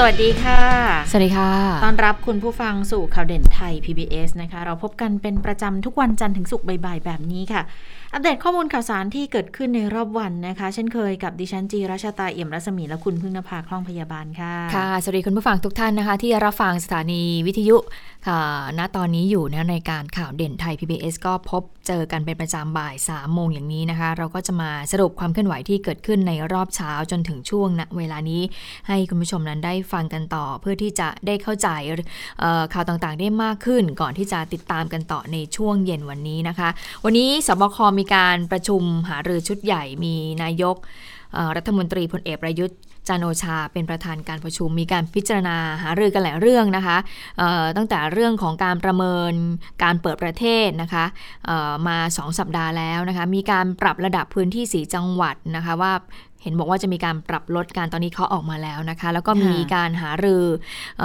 สวัสดีค่ะ สวัสดีค่ะ ต้อนรับคุณผู้ฟังสู่ข่าวเด่นไทย PBS นะคะ เราพบกันเป็นประจำทุกวันจันทร์ถึงศุกร์บ่ายๆ แบบนี้ค่ะ อัปเดตข้อมูลข่าวสารที่เกิดขึ้นในรอบวันนะคะ เช่นเคยกับดิฉันจีราชาตาเอี่ยมรัศมีและคุณพึ่งนภาคล่องพยาบาลค่ะ ค่ะ สวัสดีคุณผู้ฟังทุกท่านนะคะ ที่รับฟังสถานีวิทยุค่ะณตอนนี้อยู่นะในการข่าวเด่นไทย PBS ก็พบเจอกันเป็นประจำบ่าย3ามโมงอย่างนี้นะคะ เราก็จะมาสรุปความเคลื่อนไหวที่เกิดขึ้นในรอบเช้าจนถึงช่วงณเวลานี้ ให้คุณผู้ชมนั้นได้ฟังกันต่อ เพื่อที่จะได้เข้าใจข่าวต่างๆ ได้มากขึ้น ก่อนที่จะติดตามกันต่อในช่วงเย็นวันนี้นะคะ วันนี้สบคมีการประชุมหารือชุดใหญ่มีนายกรัฐมนตรีพลเอกประยุทธ์จันโอชาเป็นประธานการประชุมมีการพิจารณาหารือกันหลายเรื่องนะคะตั้งแต่เรื่องของการประเมินการเปิดประเทศนะคะมา 2 สัปดาห์แล้วนะคะมีการปรับระดับพื้นที่สีจังหวัดนะคะว่า เห็นบอกว่าจะมีการปรับลดการตอนนี้เขาออกมาแล้วนะคะ แล้วก็มีการหารืออ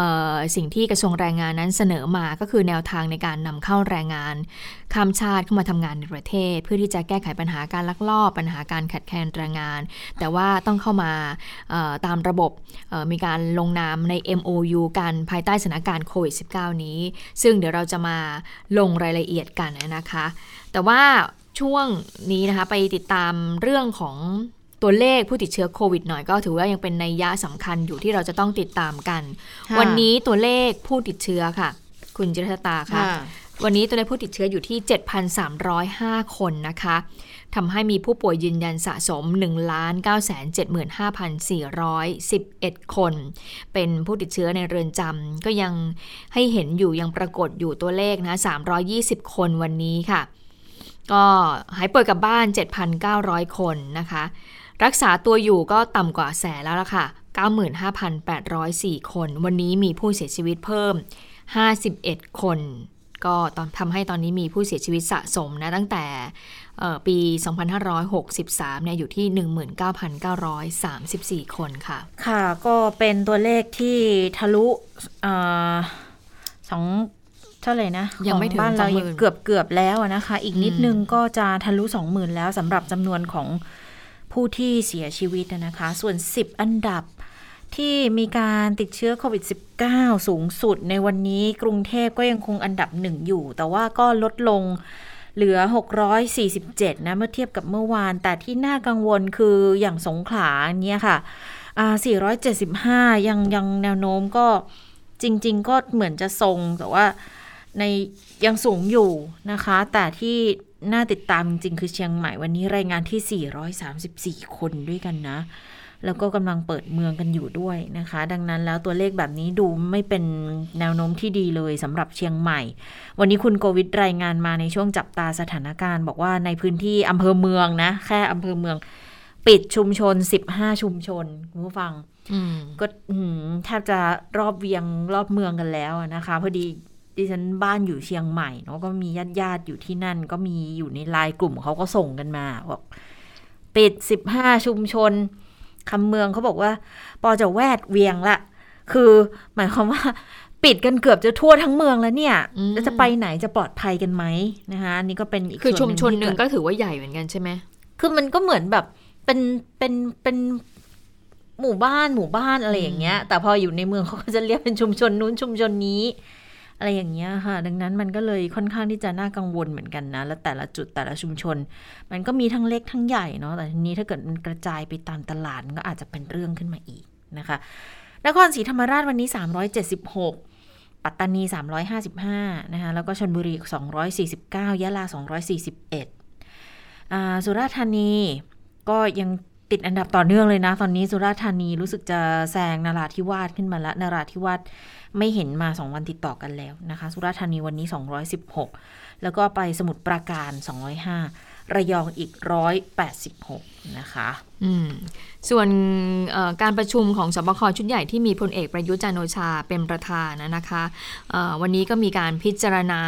สิ่งที่กระทรวงแรงงานนั้นเสนอมาก็คือแนวทางในการนำเข้าแรงงานข้ามชาติเข้ามาทำงานในประเทศ เพื่อที่จะแก้ไขปัญหาการลักลอบ ปัญหาการขัดแคลนแรงงาน แต่ว่าต้องเข้ามาตามระบบมีการลงนามใน MOU กันภายใต้สถานการณ์โควิด -19 นี้ ซึ่งเดี๋ยวเราจะมาลงรายละเอียดกันนะคะ แต่ว่าช่วงนี้นะคะไปติดตามเรื่องของ ตัวเลขผู้ติดเชื้อโควิดหน่อยก็ถือว่ายังเป็นในยะสำคัญอยู่ที่เราจะต้องติดตามกัน วันนี้ตัวเลขผู้ติดเชื้อค่ะ คุณจิรตาค่ะ วันนี้ตัวเลขผู้ติดเชื้ออยู่ที่ 7,305 คนนะคะทำให้มีผู้ป่วยยืนยันสะสม 1 9 7 5 4 1 1 คน เป็นผู้ติดเชื้อในเรือนจำก็ยังให้เห็นอยู่ยังปรากฏอยู่ตัวเลขนะ 320 คนวันนี้ค่ะ ก็หายป่วยกับบ้าน 7,900 คนนะคะ รักษาตัวอยู่ก็ต่ำกว่าแสนแล้วล่ะค่ะ 95,804 คน วันนี้มีผู้เสียชีวิตเพิ่ม 51 คน ก็ตอนทำให้ตอนนี้มีผู้เสียชีวิตสะสมนะตั้งแต่ปี 2563 เนี่ยอยู่ที่ 19,934 คนค่ะ ค่ะ ก็เป็นตัวเลขที่ทะลุสองเท่าไหร่นะยังไม่ถึงบ้านเราเกือบเกือบแล้วนะคะ อีกนิดนึงก็จะทะลุ20,000แล้วสำหรับจำนวนของ ผู้ที่เสียชีวิตนะคะ ส่วน 10 อันดับที่มีการติดเชื้อโควิด -19 สูงสุดในวันนี้กรุงเทพก็ยังคงอันดับหนึ่งอยู่ แต่ว่าก็ลดลงเหลือ 647 นะ เมื่อเทียบกับเมื่อวาน แต่ที่น่ากังวลคืออย่างสงขลาเนี่ยค่ะ 475 ยังยังแนวโน้มก็จริง ๆ ก็เหมือนจะทรงแต่ว่าในยังสูงอยู่นะคะ แต่ที่ น่าติดตามจริงๆ คือเชียงใหม่วันนี้รายงานที่ 434 คนด้วยกันนะ แล้วก็กำลังเปิดเมืองกันอยู่ด้วยนะคะ ดังนั้นแล้วตัวเลขแบบนี้ดูไม่เป็นแนวโน้มที่ดีเลยสำหรับเชียงใหม่ วันนี้คุณโกวิดรายงานมาในช่วงจับตาสถานการณ์ บอกว่าในพื้นที่อำเภอเมืองนะ แค่อำเภอเมืองปิดชุมชน 15 ชุมชนคุณผู้ฟังก็แทบจะรอบเวียงรอบเมืองกันแล้วนะคะ พอดี ดิฉันบ้านอยู่เชียงใหม่เนาะก็มีญาติญาติอยู่ที่นั่น ก็มีอยู่ในไลน์กลุ่มเขาก็ส่งกันมาบอกปิดสิบห้าชุมชนคำเมืองเขาบอกว่า ปอจะแวดเวียงละคือหมายความว่า ปิดกันเกือบจะทั่วทั้งเมืองแล้วเนี่ยแล้วจะไปไหนจะปลอดภัยกันไหมนะคะนี่ก็เป็นอีกคือชุมชนหนึ่งก็ถือว่าใหญ่เหมือนกันใช่ไหมคือมันก็เหมือนแบบเป็นเป็นเป็นหมู่บ้านหมู่บ้านอะไรอย่างเงี้ย แต่พออยู่ในเมืองเขาก็จะเรียกเป็นชุมชนนู้นชุมชนนี้ อะไรอย่างเงี้ยค่ะ ดังนั้นมันก็เลยค่อนข้างที่จะน่ากังวลเหมือนกันนะ และแต่ละจุดแต่ละชุมชน มันก็มีทั้งเล็กทั้งใหญ่เนาะ แต่ทีนี้ถ้าเกิดมันกระจายไปตามตลาดก็อาจจะเป็นเรื่องขึ้นมาอีกนะคะ นครศรีธรรมราชวันนี้ 376ปัตตานี 355 นะคะ แล้วก็ชนบุรี 249 ยะลา 241 สุราษฎร์ธานีก็ยังติดอันดับต่อเนื่องเลยนะ ตอนนี้สุราษฎร์ธานีรู้สึกจะแซงนาราธิวาสขึ้นมาละนาราธิวาส ไม่เห็นมา 2 วันติดต่อกันแล้วนะคะ สุราษฎร์ธานีวันนี้ 216 แล้วก็ไปสมุทรปราการ 205 ระยองอีก 186 นะคะอืมส่วนการประชุมของสบคชุดใหญ่ที่มีพลเอกประยุจันโอชาเป็นประธานนะคะวันนี้ก็มีการพิจารณา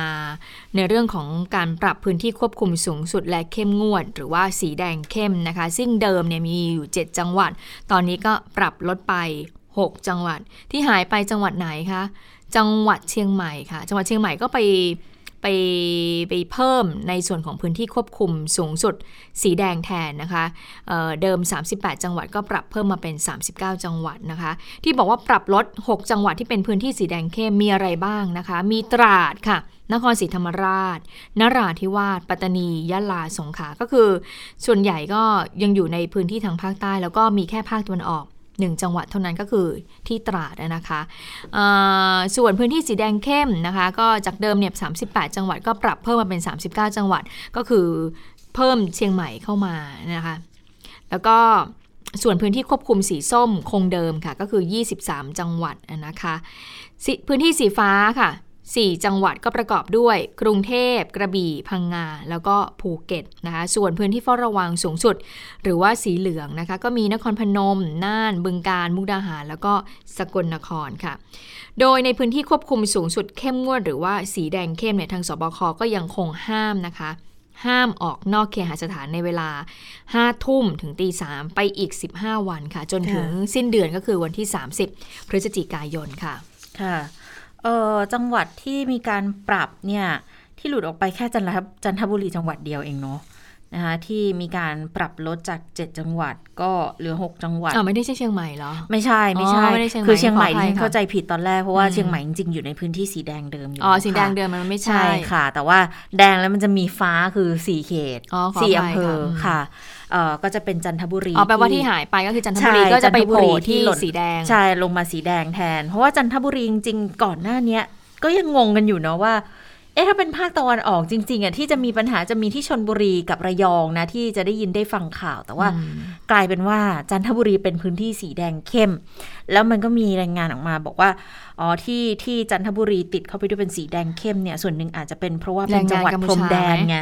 ในเรื่องของการปรับพื้นที่ควบคุมสูงสุดและเข้มงวด หรือว่าสีแดงเข้มนะคะ ซึ่งเดิมเนี่ยมีอยู่ 7 จังหวัด ตอนนี้ก็ปรับลดไป 6 จังหวัดที่หายไปจังหวัดไหนคะ จังหวัดเชียงใหม่ค่ะ จังหวัดเชียงใหม่ก็ไปไปไปเพิ่มในส่วนของพื้นที่ควบคุมสูงสุดสีแดงแทนนะคะเเดิม 38 จังหวัดก็ปรับเพิ่มมาเป็น 39 จังหวัดนะคะ ที่บอกว่าปรับลด 6 จังหวัดที่เป็นพื้นที่สีแดงเข้มมีอะไรบ้างนะคะ มีตราดค่ะ นครศรีธรรมราช นราธิวาส ปัตตานี ยะลา สงขลา ก็คือ ส่วนใหญ่ก็ยังอยู่ในพื้นที่ทางภาคใต้ แล้วก็มีแค่ภาคตะวันออก หนึ่งจังหวัดเท่านั้นก็คือที่ตราดนะคะส่วนพื้นที่สีแดงเข้มนะคะก็จากเดิมเนี่ย38 จังหวัดก็ปรับเพิ่มมาเป็น 39 จังหวัดก็คือเพิ่มเชียงใหม่เข้ามานะคะแล้วก็ส่วนพื้นที่ควบคุมสีส้มคงเดิมค่ะก็คือ 23 จังหวัดนะคะพื้นที่สีฟ้าค่ะ 4 จังหวัดก็ประกอบด้วย กรุงเทพ กระบี่ พังงา แล้วก็ภูเก็ตนะคะ ส่วนพื้นที่เฝ้าระวังสูงสุด หรือว่าสีเหลืองนะคะ ก็มีนครพนม น่าน บึงกาฬ มุกดาหาร แล้วก็สกลนครค่ะ โดยในพื้นที่ควบคุมสูงสุดเข้มงวด หรือว่าสีแดงเข้มเนี่ย ทางสบค ก็ยังคงห้ามนะคะ ห้ามออกนอกเคหสถานในเวลา 5 ทุ่มถึงตีสไปอีก 15 วันค่ะ จนถึงสิ้นเดือนก็คือวันที่ 30 พฤศจิกายนค่ะ ค่ะ เออจังหวัดที่มีการปรับเนี่ยที่หลุดออกไปแค่จันทจันทบุรีจังหวัดเดียวเองเนาะนะคะที่มีการปรับลดจาก 7 จังหวัดก็เหลือ 6 จังหวัดอ๋อไม่ได้ใช่เชียงใหม่เหรอ ไม่ใช่ไม่ใช่คือเชียงใหม่ที่เข้าใจผิดตอนแรก เพราะว่าเชียงใหม่จริงๆอยู่ในพื้นที่สีแดงเดิมอยู่อ๋อสีแดงเดิมมันไม่ใช่ค่ะ แต่ว่าแดงแล้วมันจะมีฟ้าคือสี่เขตสี่อำเภอค่ะเอ่อ ก็จะเป็นจันทบุรีอ๋อแปลว่าที่หายไปก็คือจันทบุรีก็จะไปโผล่ที่สีแดงใช่ลงมาสีแดงแทน เพราะว่าจันทบุรีจริงๆก่อนหน้านี้ก็ยังงงกันอยู่เนาะว่าเอ๊ะถ้าเป็นภาคตะวันออกจริง ๆอะที่จะมีปัญหาจะมีที่ชนบุรีกับระยองนะที่จะได้ยินได้ฟังข่าว แต่ว่ากลายเป็นว่าจันทบุรีเป็นพื้นที่สีแดงเข้ม แล้วมันก็มีรายงานออกมาบอกว่าอ๋อที่ที่จันทบุรีติดเข้าไปด้วยเป็นสีแดงเข้มเนี่ยส่วนหนึ่งอาจจะเป็นเพราะว่าเป็นจังหวัดพรมแดนไง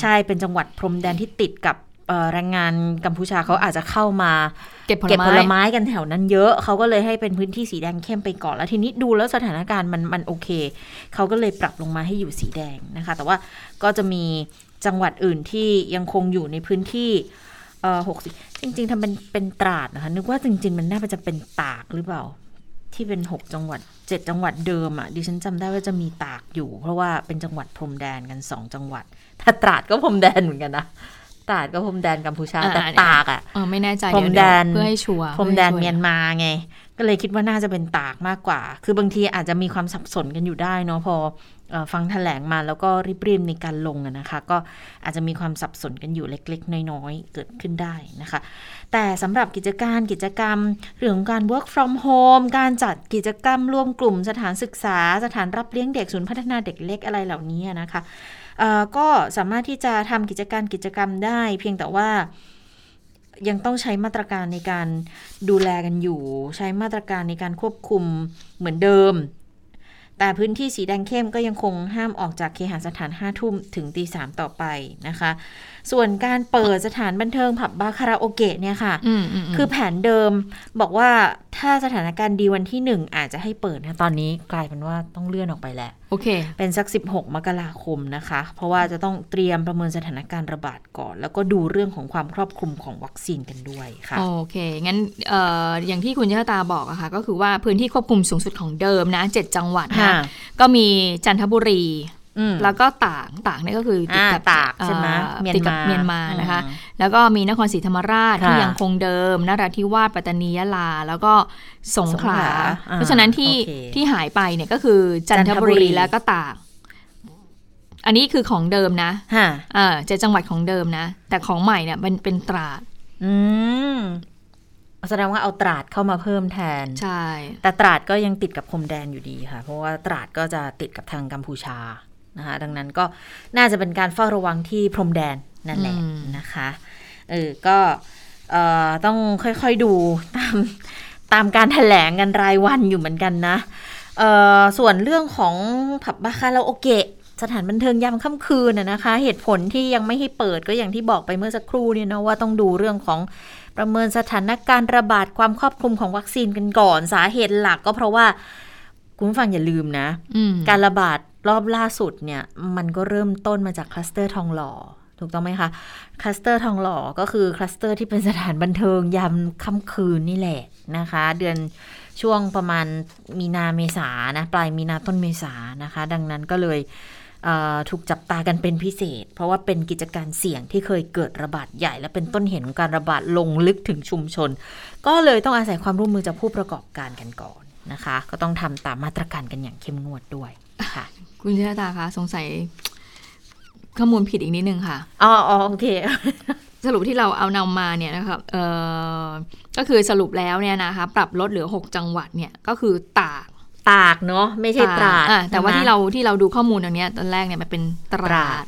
ใช่เป็นจังหวัดพรมแดนที่ติดกับ แรงงานกัมพูชาเขาอาจจะเข้ามาเก็บผลไม้กันแถวนั้นเยอะเขาก็เลยให้เป็นพื้นที่สีแดงเข้มไปก่อนแล้วทีนี้ดูแล้วสถานการณ์มันมันโอเคเขาก็เลยปรับลงมาให้อยู่สีแดงนะคะ แต่ว่าก็จะมีจังหวัดอื่นที่ยังคงอยู่ในพื้นที่เอ่อหกสิจริง ๆทำเป็นเป็นตราดนะคะนึกว่าจริง ๆ มันน่าจะเป็นตากหรือเปล่า ที่เป็นหกจังหวัดเจ็ดจังหวัดเดิมอะ่ะดิฉันจำได้ว่าจะมีตากอยู่ เพราะว่าเป็นจังหวัดพรมแดนกันสองจังหวัด ถ้าตราดก็พรมแดนเหมือนกันนะ ตราดก็พรมแดนกัมพูชาแต่ตากอะไม่แน่ใจพรมแดนเพื่อให้ชัวร์พรมแดนเมียนมาไง ก็เลยคิดว่าน่าจะเป็นตากมากกว่า คือบางทีอาจจะมีความสับสนกันอยู่ได้เนาะพอฟังแถลงมาแล้วก็รีบๆในการลงนะคะ ก็อาจจะมีความสับสนกันอยู่เล็ก ๆ น้อยๆ เกิดขึ้นได้นะคะ แต่สำหรับกิจการกิจกรรมเรื่องของการ work from home การจัดกิจกรรมร่วมกลุ่มสถานศึกษา สถานรับเลี้ยงเด็กศูนย์พัฒนาเด็กเล็กอะไรเหล่านี้นะคะ ก็สามารถที่จะทำกิจการกิจกรรมได้ เพียงแต่ว่ายังต้องใช้มาตรการในการดูแลกันอยู่ ใช้มาตรการในการควบคุมเหมือนเดิม แต่พื้นที่สีแดงเข้มก็ยังคงห้ามออกจากเคหสถานห้าทุ่มถึงตีสามต่อไปนะคะ ส่วนการเปิดสถานบันเทิงผับบาร์คาราโอเกะเนี่ยค่ะ คือแผนเดิมบอกว่าถ้าสถานการณ์ดีวันที่หนึ่งอาจจะให้เปิดนะตอนนี้กลายเป็นว่าต้องเลื่อนออกไปแล้วโอเค เป็นสัก 16 มกราคมนะคะ เพราะว่าจะต้องเตรียมประเมินสถานการณ์ระบาดก่อน แล้วก็ดูเรื่องของความครอบคลุมของวัคซีนกันด้วยค่ะ โอเค งั้นอออย่างที่คุณยะตาบอกอะค่ะ ก็คือว่าพื้นที่ควบคุมสูงสุดของเดิมนะ 7 จังหวัดนะ ก็มีจันทบุรี แล้วก็ตากตากนี่ก็คือติดกับตากใช่ไหมติดกับเมียนมานะคะ แล้วก็มีนครศรีธรรมราชที่ยังคงเดิมนราธิวาสปัตตานียะลา แล้วก็สงขลาเพราะฉะนั้นที่ที่หายไปเนี่ยก็คือจันทบุรีแล้วก็ตาก อันนี้คือของเดิมนะอ่าจะจังหวัดของเดิมนะ แต่ของใหม่เนี่ยมันเป็นตราด อืมแสดงว่าเอาตราดเข้ามาเพิ่มแทน ใช่ แต่ตราดก็ยังติดกับพรมแดนอยู่ดีค่ะ เพราะว่าตราดก็จะติดกับทางกัมพูชา นะคะดังนั้นก็น่าจะเป็นการเฝ้าระวังที่พรมแดนนั่นแหละนะคะเออก็ต้องค่อยๆดูตามตามการถแถลงกันรายวันอยู่เหมือนกันนะส่วนเรื่องของผับบาคาราโอเกะสถานบันเทิงยามค่ำคืนนะคะ เหตุผลที่ยังไม่ให้เปิดก็อย่างที่บอกไปเมื่อสักครู่เนี่ยนะว่าต้องดูเรื่องของประเมินสถานการณ์ระบาดความครอบคลุมของวัคซีนกันก่อน สาเหตุหลักก็เพราะว่า คุณฟังอย่าลืมนะ การระบาด รอบล่าสุดเนี่ยมันก็เริ่มต้นมาจากคลัสเตอร์ทองหล่อถูกต้องไหมคะคลัสเตอร์ทองหล่อก็คือคลัสเตอร์ที่เป็นสถานบันเทิงยามค่ำคืนนี่แหละนะคะ เดือนช่วงประมาณมีนาเมษานะปลายมีนาต้นเมษานะคะ ดังนั้นก็เลยถูกจับตากันเป็นพิเศษ เพราะว่าเป็นกิจการเสี่ยงที่เคยเกิดระบาดใหญ่ และเป็นต้นเหตุของการระบาดลงลึกถึงชุมชน ก็เลยต้องอาศัยความร่วมมือจากผู้ประกอบการกันก่อนนะคะ ก็ต้องทำตามมาตรการกันอย่างเข้มงวดด้วยค่ะ คุณชนตาคะสงสัยข้อมูลผิดอีกนิดนึงค่ะ อ๋อโอเค สรุปที่เราเอานำมาเนี่ยนะครับเอ่อก็คือสรุปแล้วเนี่ยนะคะ ปรับลดเหลือ 6 จังหวัดเนี่ยก็คือตากตากเนาะไม่ใช่ตราดแต่ว่าที่เราที่เราดูข้อมูลตรงนี้ตอนแรกเนี่ยมันเป็นตราด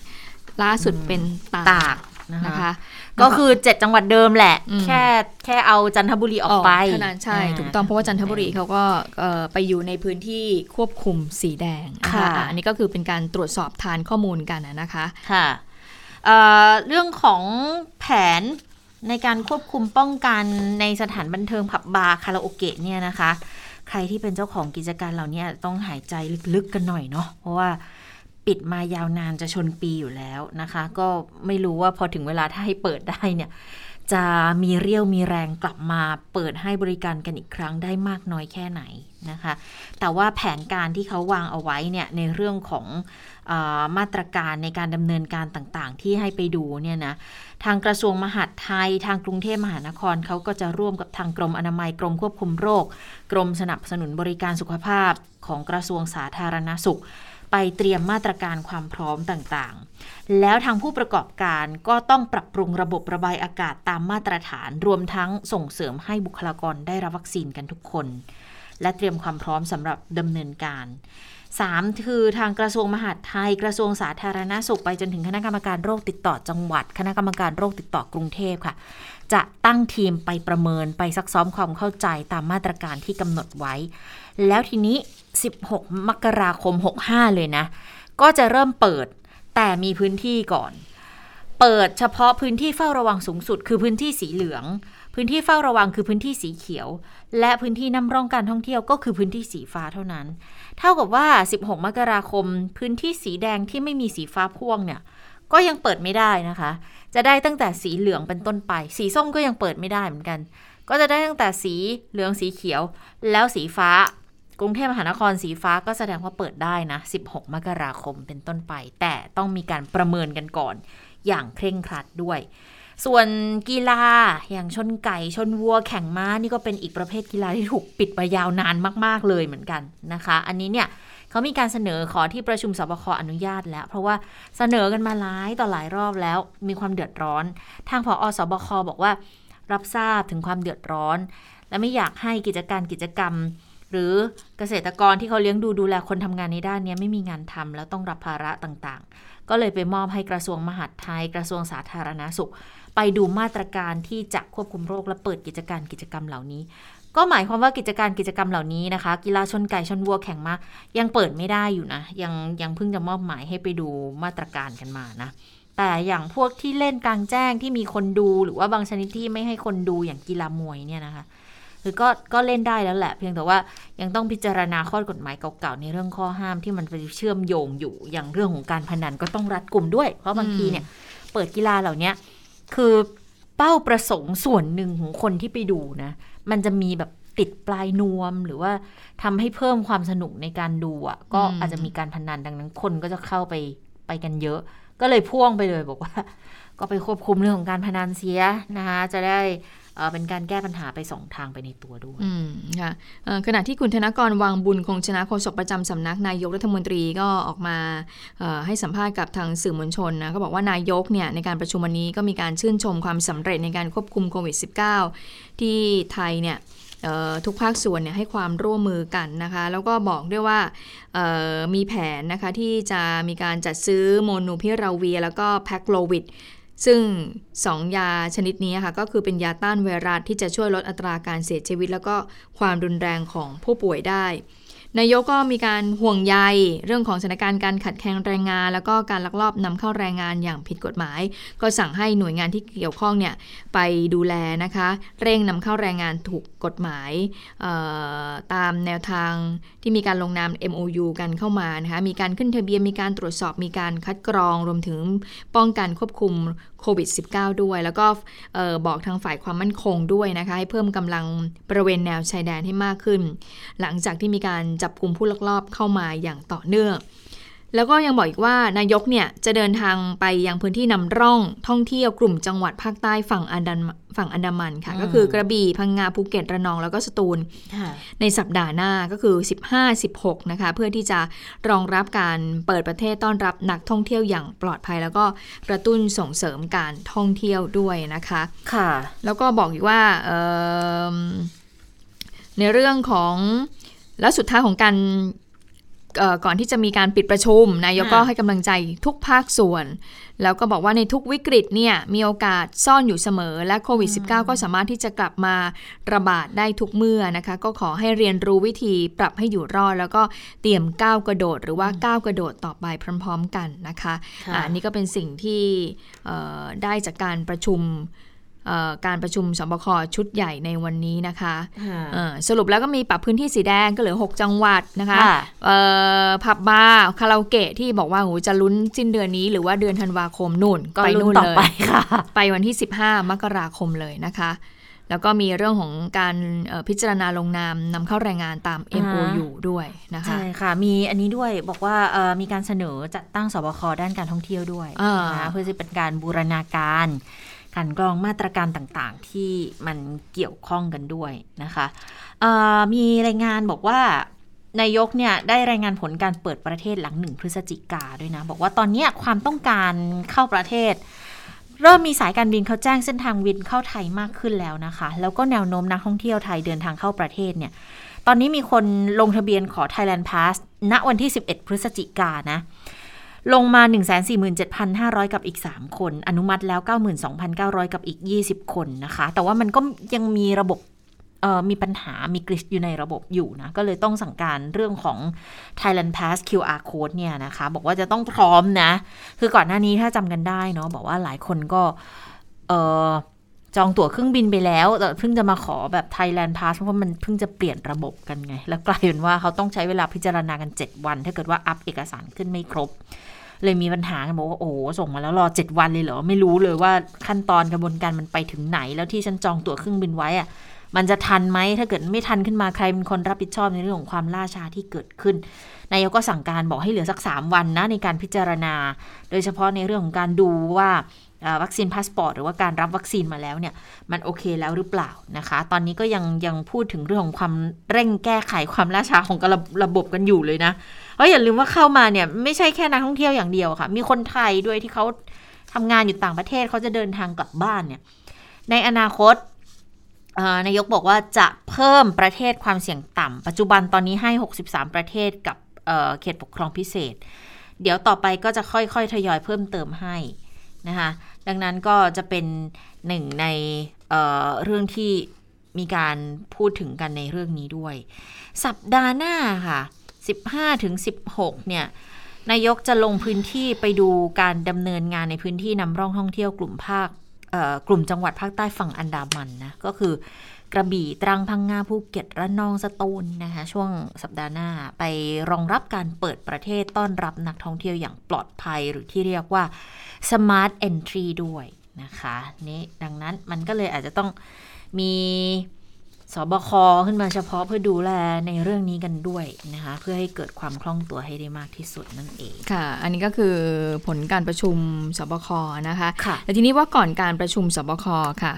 ล่าสุดเป็นตากนะคะ ก็คือเจ็ดจังหวัดเดิมแหละ แค่แค่เอาจันทบุรีออกไปขนาดใช่ ถูกต้องเพราะว่าจันทบุรีเขาก็ไปอยู่ในพื้นที่ควบคุมสีแดงค่ะอันนี้ก็คือเป็นการตรวจสอบทานข้อมูลกันนะคะค่ะเรื่องของแผนในการควบคุมป้องกันในสถานบันเทิงผับบาร์คาราโอเกะเนี่ยนะคะ ใครที่เป็นเจ้าของกิจการเหล่านี้ต้องหายใจลึกๆกันหน่อยเนาะเพราะว่า ปิดมายาวนานจะชนปีอยู่แล้วนะคะ ก็ไม่รู้ว่าพอถึงเวลาถ้าให้เปิดได้เนี่ย จะมีเรี่ยวมีแรงกลับมาเปิดให้บริการกันอีกครั้งได้มากน้อยแค่ไหนนะคะ แต่ว่าแผนการที่เขาวางเอาไว้เนี่ยในเรื่องของอมาตรการในการดำเนินการต่างๆ ที่ให้ไปดูเนี่ยนะทางกระทรวงมหาดไทย ทางกรุงเทพมหานครเขาก็จะร่วมกับทางกรมอนามัยกรมควบคุมโรค กรมสนับสนุนบริการสุขภาพของกระทรวงสาธารณสุข ไปเตรียมมาตรการความพร้อมต่างๆ แล้วทางผู้ประกอบการก็ต้องปรับปรุงระบบระบายอากาศตามมาตรฐาน รวมทั้งส่งเสริมให้บุคลากรได้รับวัคซีนกันทุกคน และเตรียมความพร้อมสำหรับดำเนินการ 3 คือทางกระทรวงมหาดไทย กระทรวงสาธารณาสุขไปจนถึงคณะกรรมการโรคติดต่อจังหวัด คณะกรรมการโรคติดต่อกรุงเทพค่ะ จะตั้งทีมไปประเมินไปซักซ้อมความเข้าใจตามมาตรการที่กำหนดไว้ แล้วทีนี้ 16 มกราคม 65 เลยนะ ก็จะเริ่มเปิดแต่มีพื้นที่ก่อน เปิดเฉพาะพื้นที่เฝ้าระวังสูงสุด คือพื้นที่สีเหลือง พื้นที่เฝ้าระวังคือพื้นที่สีเขียว และพื้นที่นำร่องการท่องเที่ยวก็คือพื้นที่สีฟ้าเท่านั้น เท่ากับว่า 16 มกราคม พื้นที่สีแดงที่ไม่มีสีฟ้าพ่วงเนี่ยก็ยังเปิดไม่ได้นะคะ จะได้ตั้งแต่สีเหลืองเป็นต้นไป สีส้มก็ยังเปิดไม่ได้เหมือนกัน ก็จะได้ตั้งแต่สีเหลืองสีเขียว แล้วสีฟ้า กรุงเทพมหานครสีฟ้าก็แสดงว่าเปิดได้นะ 16 มกราคมเป็นต้นไป แต่ต้องมีการประเมินกันก่อนอย่างเคร่งครัดด้วย ส่วนกีฬาอย่างชนไก่ชนวัวแข่งม้านี่ก็เป็นอีกประเภทกีฬาที่ถูกปิดไปยาวนานมาก ๆ เลยเหมือนกันนะคะ อันนี้เนี่ยเขามีการเสนอขอที่ประชุมสบคอนุญาตแล้ว เพราะว่าเสนอกันมาหลายต่อหลายรอบแล้วมีความเดือดร้อน ทางพออสบคบอกว่า รับทราบถึงความเดือดร้อน และไม่อยากให้กิจการกิจกรรม หรือเกษตรกรที่เขาเลี้ยงดูดูแลคนทำงานในด้านนี้ไม่มีงานทำแล้วต้องรับภาระต่างๆ ก็เลยไปมอบให้กระทรวงมหาดไทย กระทรวงสาธารณาสุข ไปดูมาตรการที่จะควบคุมโรคและเปิดกิจการกิจกรรมเหล่านี้ ก็หมายความว่ากิจการกิจกรรมเหล่านี้นะคะ กีฬาชนไก่ชนวัวแข่งมายังเปิดไม่ได้อยู่นะ ยังยังเพิ่งจะมอบหมายให้ไปดูมาตรการกันมานะแต่อย่างพวกที่เล่นกลางแจ้งที่มีคนดูหรือว่าบางชนิดที่ไม่ให้คนดูอย่างกีฬามวยเนี่ยนะคะ คือก็ก็เล่นได้แล้วแหละ เพียงแต่ว่ายังต้องพิจารณาข้อกฎหมายเก่าๆในเรื่องข้อห้ามที่มันไปเชื่อมโยงอยู่อย่างเรื่องของการพนันก็ต้องรัดกลุ่มด้วย เพราะบางทีเนี่ย เปิดกีฬาเหล่านี้คือเป้าประสงค์ส่วนหนึ่งของคนที่ไปดูนะ มันจะมีแบบติดปลายนวมหรือว่าทำให้เพิ่มความสนุกในการดูอะ ก็อาจจะมีการพนันดังนั้นคนก็จะเข้าไปไปกันเยอะ ก็เลยพ่วงไปเลยบอกว่า ก็ไปควบคุมเรื่องของการพนันเสียนะคะจะได้ เป็นการแก้ปัญหาไปสองทางไปในตัวด้วยค่ะขณะที่คุณธนกรวังบุญคงชนะโฆษกประจำสำนักนายกรัฐมนตรีก็ออกมาให้สัมภาษณ์กับทางสื่อมวลชนนะก็บอกว่านายกเนี่ยในการประชุมวันนี้ก็มีการชื่นชมความสำเร็จในการควบคุมโควิด -19 ที่ไทยเนี่ยทุกภาคส่วนเนี่ยให้ความร่วมมือกันนะคะ แล้วก็บอกด้วยว่ามีแผนนะคะที่จะมีการจัดซื้อโมนูพิราเวีย แล้วก็แพคโลวิด ซึ่ง 2 ยาชนิดนี้ค่ะก็คือเป็นยาต้านไวรัสที่จะช่วยลดอัตราการเสียชีวิต แล้วก็ความรุนแรงของผู้ป่วยได้ นายกก็มีการห่วงใยเรื่องของสถานการณ์การขัดแคลนแรงงาน แล้วก็การลักลอบนำเข้าแรงงานอย่างผิดกฎหมาย ก็สั่งให้หน่วยงานที่เกี่ยวข้องเนี่ยไปดูแลนะคะ เร่งนำเข้าแรงงานถูกกฎหมายตามแนวทางที่มีการลงนาม MOU กันเข้ามานะคะมีการขึ้นทะเบียนมีการตรวจสอบมีการคัดกรองรวมถึงป้องกันควบคุม โควิด -19 ด้วย แล้วก็บอกทางฝ่ายความมั่นคงด้วยนะคะให้เพิ่มกำลังบริเวณแนวชายแดนให้มากขึ้น หลังจากที่มีการจับกลุ่มผู้ลักลอบเข้ามาอย่างต่อเนื่อง แล้วก็ยังบอกอีกว่านายกเนี่ยจะเดินทางไปยังพื้นที่นำร่องท่องเที่ยวกลุ่มจังหวัดภาคใต้ฝั่งอันดาฝั่งอันดามันค่ะ ก็คือกระบี่พังงาภูเก็ตระนองแล้วก็สตูล ในสัปดาห์หน้าก็คือ 15-16 นะคะ เพื่อที่จะรองรับการเปิดประเทศต้อนรับนักท่องเที่ยวอย่างปลอดภัย แล้วก็กระตุ้นส่งเสริมการท่องเที่ยวด้วยนะคะ ค่ะ แล้วก็บอกอีกว่าในเรื่องของแล้วสุดท้ายของการ ก่อนที่จะมีการปิดประชุม นายกก็ให้กำลังใจทุกภาคส่วน แล้วก็บอกว่าในทุกวิกฤตเนี่ยมีโอกาสซ่อนอยู่เสมอ และโควิด -19 ก็สามารถที่จะกลับมาระบาดได้ทุกเมื่อนะคะ ก็ขอให้เรียนรู้วิธีปรับให้อยู่รอด แล้วก็เตรียมก้าวกระโดด หรือว่าก้าวกระโดดต่อไปพร้อม ๆ กันนะคะอันนี้ก็เป็นสิ่งที่ได้จากการประชุม การประชุมสบคชุดใหญ่ในวันนี้นะคะสรุปแล้วก็มีปรับพื้นที่สีแดงก็เหลือ 6 จังหวัดนะคะผับบาร์คาราโอเกะที่บอกว่าโหจะลุ้นสิ้นเดือนนี้ หรือว่าเดือนธันวาคมนู่นไปนู่นเลยไปวันที่ 15 มกราคมเลยนะคะ แล้วก็มีเรื่องของการพิจารณาลงนามนำเข้าแรงงานตาม MOU ด้วยนะคะ ใช่ค่ะ มีอันนี้ด้วยบอกว่ามีการเสนอจัดตั้งสบคด้านการท่องเที่ยวด้วยนะเพื่อจะเป็นการบูรณาการ กันกรองมาตรการต่างๆ ที่มันเกี่ยวข้องกันด้วยนะคะมีรายงานบอกว่านายกเนี่ยได้รายงานผลการเปิดประเทศหลังหนึ่งพฤศจิกาด้วยนะ บอกว่าตอนนี้ความต้องการเข้าประเทศ เริ่มมีสายการบินเขาแจ้งเส้นทางบินเข้าไทยมากขึ้นแล้วนะคะ แล้วก็แนวโน้มนักท่องเที่ยวไทยเดินทางเข้าประเทศเนี่ยตอนนี้มีคนลงทะเบียนขอ Thailand Pass ณวันที่ 11 พฤศจิกานะ ลงมา 147,500 กับอีก 3 คน อนุมัติแล้ว 92,900 กับอีก 20 คนนะคะ แต่ว่ามันก็ยังมีระบบมีปัญหา มีกริชอยู่ในระบบอยู่นะ ก็เลยต้องสั่งการเรื่องของ Thailand Pass QR Code เนี่ยนะคะ บอกว่าจะต้องพร้อมนะ คือก่อนหน้านี้ถ้าจำกันได้เนาะ บอกว่าหลายคนก็ จองตั๋วเครื่องบินไปแล้วแต่เพิ่งจะมาขอแบบ Thailand Pass เพราะมันเพิ่งจะเปลี่ยนระบบกันไง แล้วกลายเป็นว่าเขาต้องใช้เวลาพิจารณากัน 7 วัน ถ้าเกิดว่าอัพเอกสารขึ้นไม่ครบ เลยมีปัญหากันบอกว่า โอ้ส่งมาแล้วรอเจ็ดวันเลยเหรอ ไม่รู้เลยว่าขั้นตอนกระบวนการมันไปถึงไหน แล้วที่ฉันจองตั๋วเครื่องบินไว้อะมันจะทันไหมถ้าเกิดไม่ทันขึ้นมาใครเป็นคนรับผิดชอบในเรื่องของความล่าช้าที่เกิดขึ้น นายกก็สั่งการบอกให้เหลือสัก 3 วันนะในการพิจารณา โดยเฉพาะในเรื่องของการดูว่า วัคซีนพาสปอร์ตหรือว่าการรับวัคซีนมาแล้วเนี่ยมันโอเคแล้วหรือเปล่านะคะ ตอนนี้ก็ยังยังพูดถึงเรื่องของความเร่งแก้ไขความล่าช้าของระระบบกันอยู่เลยนะเพราะอย่าลืมว่าเข้ามาเนี่ยไม่ใช่แค่นักท่องเที่ยวอย่างเดียวค่ะ มีคนไทยด้วยที่เขาทำงานอยู่ต่างประเทศเขาจะเดินทางกลับบ้านเนี่ยในอนาคตนายกบอกว่าจะเพิ่มประเทศความเสี่ยงต่ำปัจจุบันตอนนี้ให้ 63 ประเทศกับเเขตปกครองพิเศษ เดี๋ยวต่อไปก็จะค่อยๆ ทยอยเพิ่มเติมให้นะคะ ดังนั้นก็จะเป็นหนึ่งในเเรื่องที่มีการพูดถึงกันในเรื่องนี้ด้วย สัปดาห์หน้าค่ะ 15ถึง16 เนี่ยนายกจะลงพื้นที่ไปดูการดำเนินงานในพื้นที่นำร่องท่องเที่ยวกลุ่มภาคกลุ่มจังหวัดภาคใต้ฝั่งอันดามันนะ ก็คือ กระบี่ตรังพังงาภูเก็ตระนองสตูลนะคะช่วงสัปดาห์หน้าไปรองรับการเปิดประเทศต้อนรับนักท่องเที่ยวอย่างปลอดภัยหรือที่เรียกว่า Smart Entry ด้วยนะคะนี่ดังนั้นมันก็เลยอาจจะต้องมี สบคขึ้นมาเฉพาะเพื่อดูแลในเรื่องนี้กันด้วยนะคะ เพื่อให้เกิดความคล่องตัวให้ได้มากที่สุดนั่นเองค่ะ อันนี้ก็คือผลการประชุมสบคนะคะคะแต่ทีนี้ว่าก่อนการประชุมสบคค่ะ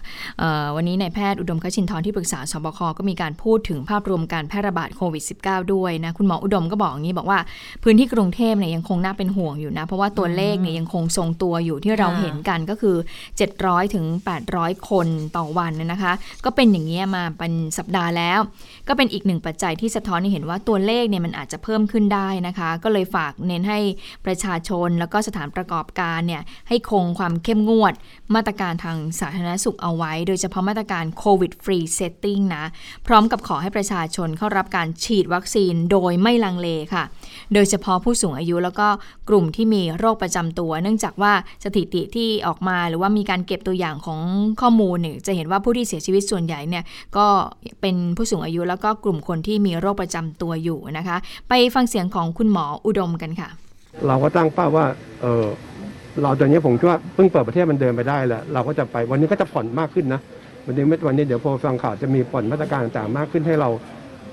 วันนี้นายแพทย์อุดมคชินทร์ที่ปรึกษาสบคก็มีการพูดถึงภาพรวมการแพร่ระบาดโควิด -19 ด้วยนะคุณหมออุดมก็บอกอย่างนี้บอกว่าพื้นที่กรุงเทพเนี่ยยังคงน่าเป็นห่วงอยู่นะเพราะว่าตัวเลขเนี่ยยังคงทรงตัวอยู่ที่เราเห็นกันก็คือ 700ถึง800 คนต่อวันนะคะ ก็เป็นอย่างนี้มาเป็นสัปดาห์แล้ว ก็เป็นอีกหนึ่งปัจจัยที่สะท้อนให้เห็นว่าตัวเลขเนี่ยมันอาจจะเพิ่มขึ้นได้นะคะ ก็เลยฝากเน้นให้ประชาชนแล้วก็สถานประกอบการเนี่ยให้คงความเข้มงวด มาตรการทางสาธารณสุขเอาไว้ โดยเฉพาะมาตรการ COVID Free Setting นะ พร้อมกับขอให้ประชาชนเข้ารับการฉีดวัคซีนโดยไม่ลังเลค่ะ โดยเฉพาะผู้สูงอายุแล้วก็กลุ่มที่มีโรคประจำตัว เนื่องจากว่าสถิติที่ออกมาหรือว่ามีการเก็บตัวอย่างของข้อมูลเนี่ยจะเห็นว่าผู้ที่เสียชีวิตส่วนใหญ่เนี่ยก็เป็นผู้สูงอายุแล้วก็กลุ่มคนที่มีโรคประจำตัวอยู่นะคะ ไปฟังเสียงของคุณหมออุดมกันค่ะ เราก็ตั้งเป้าว่าเออเราตอนนี้ผมคิดว่าเพิ่งเปิดประเทศมันเดินไปได้แล้วเราก็จะไปวันนี้ก็จะผ่อนมากขึ้นนะวันนี้วันนี้เดี๋ยวพอฟังข่าวจะมีผ่อนมาตรการต่างๆมากขึ้นให้เรา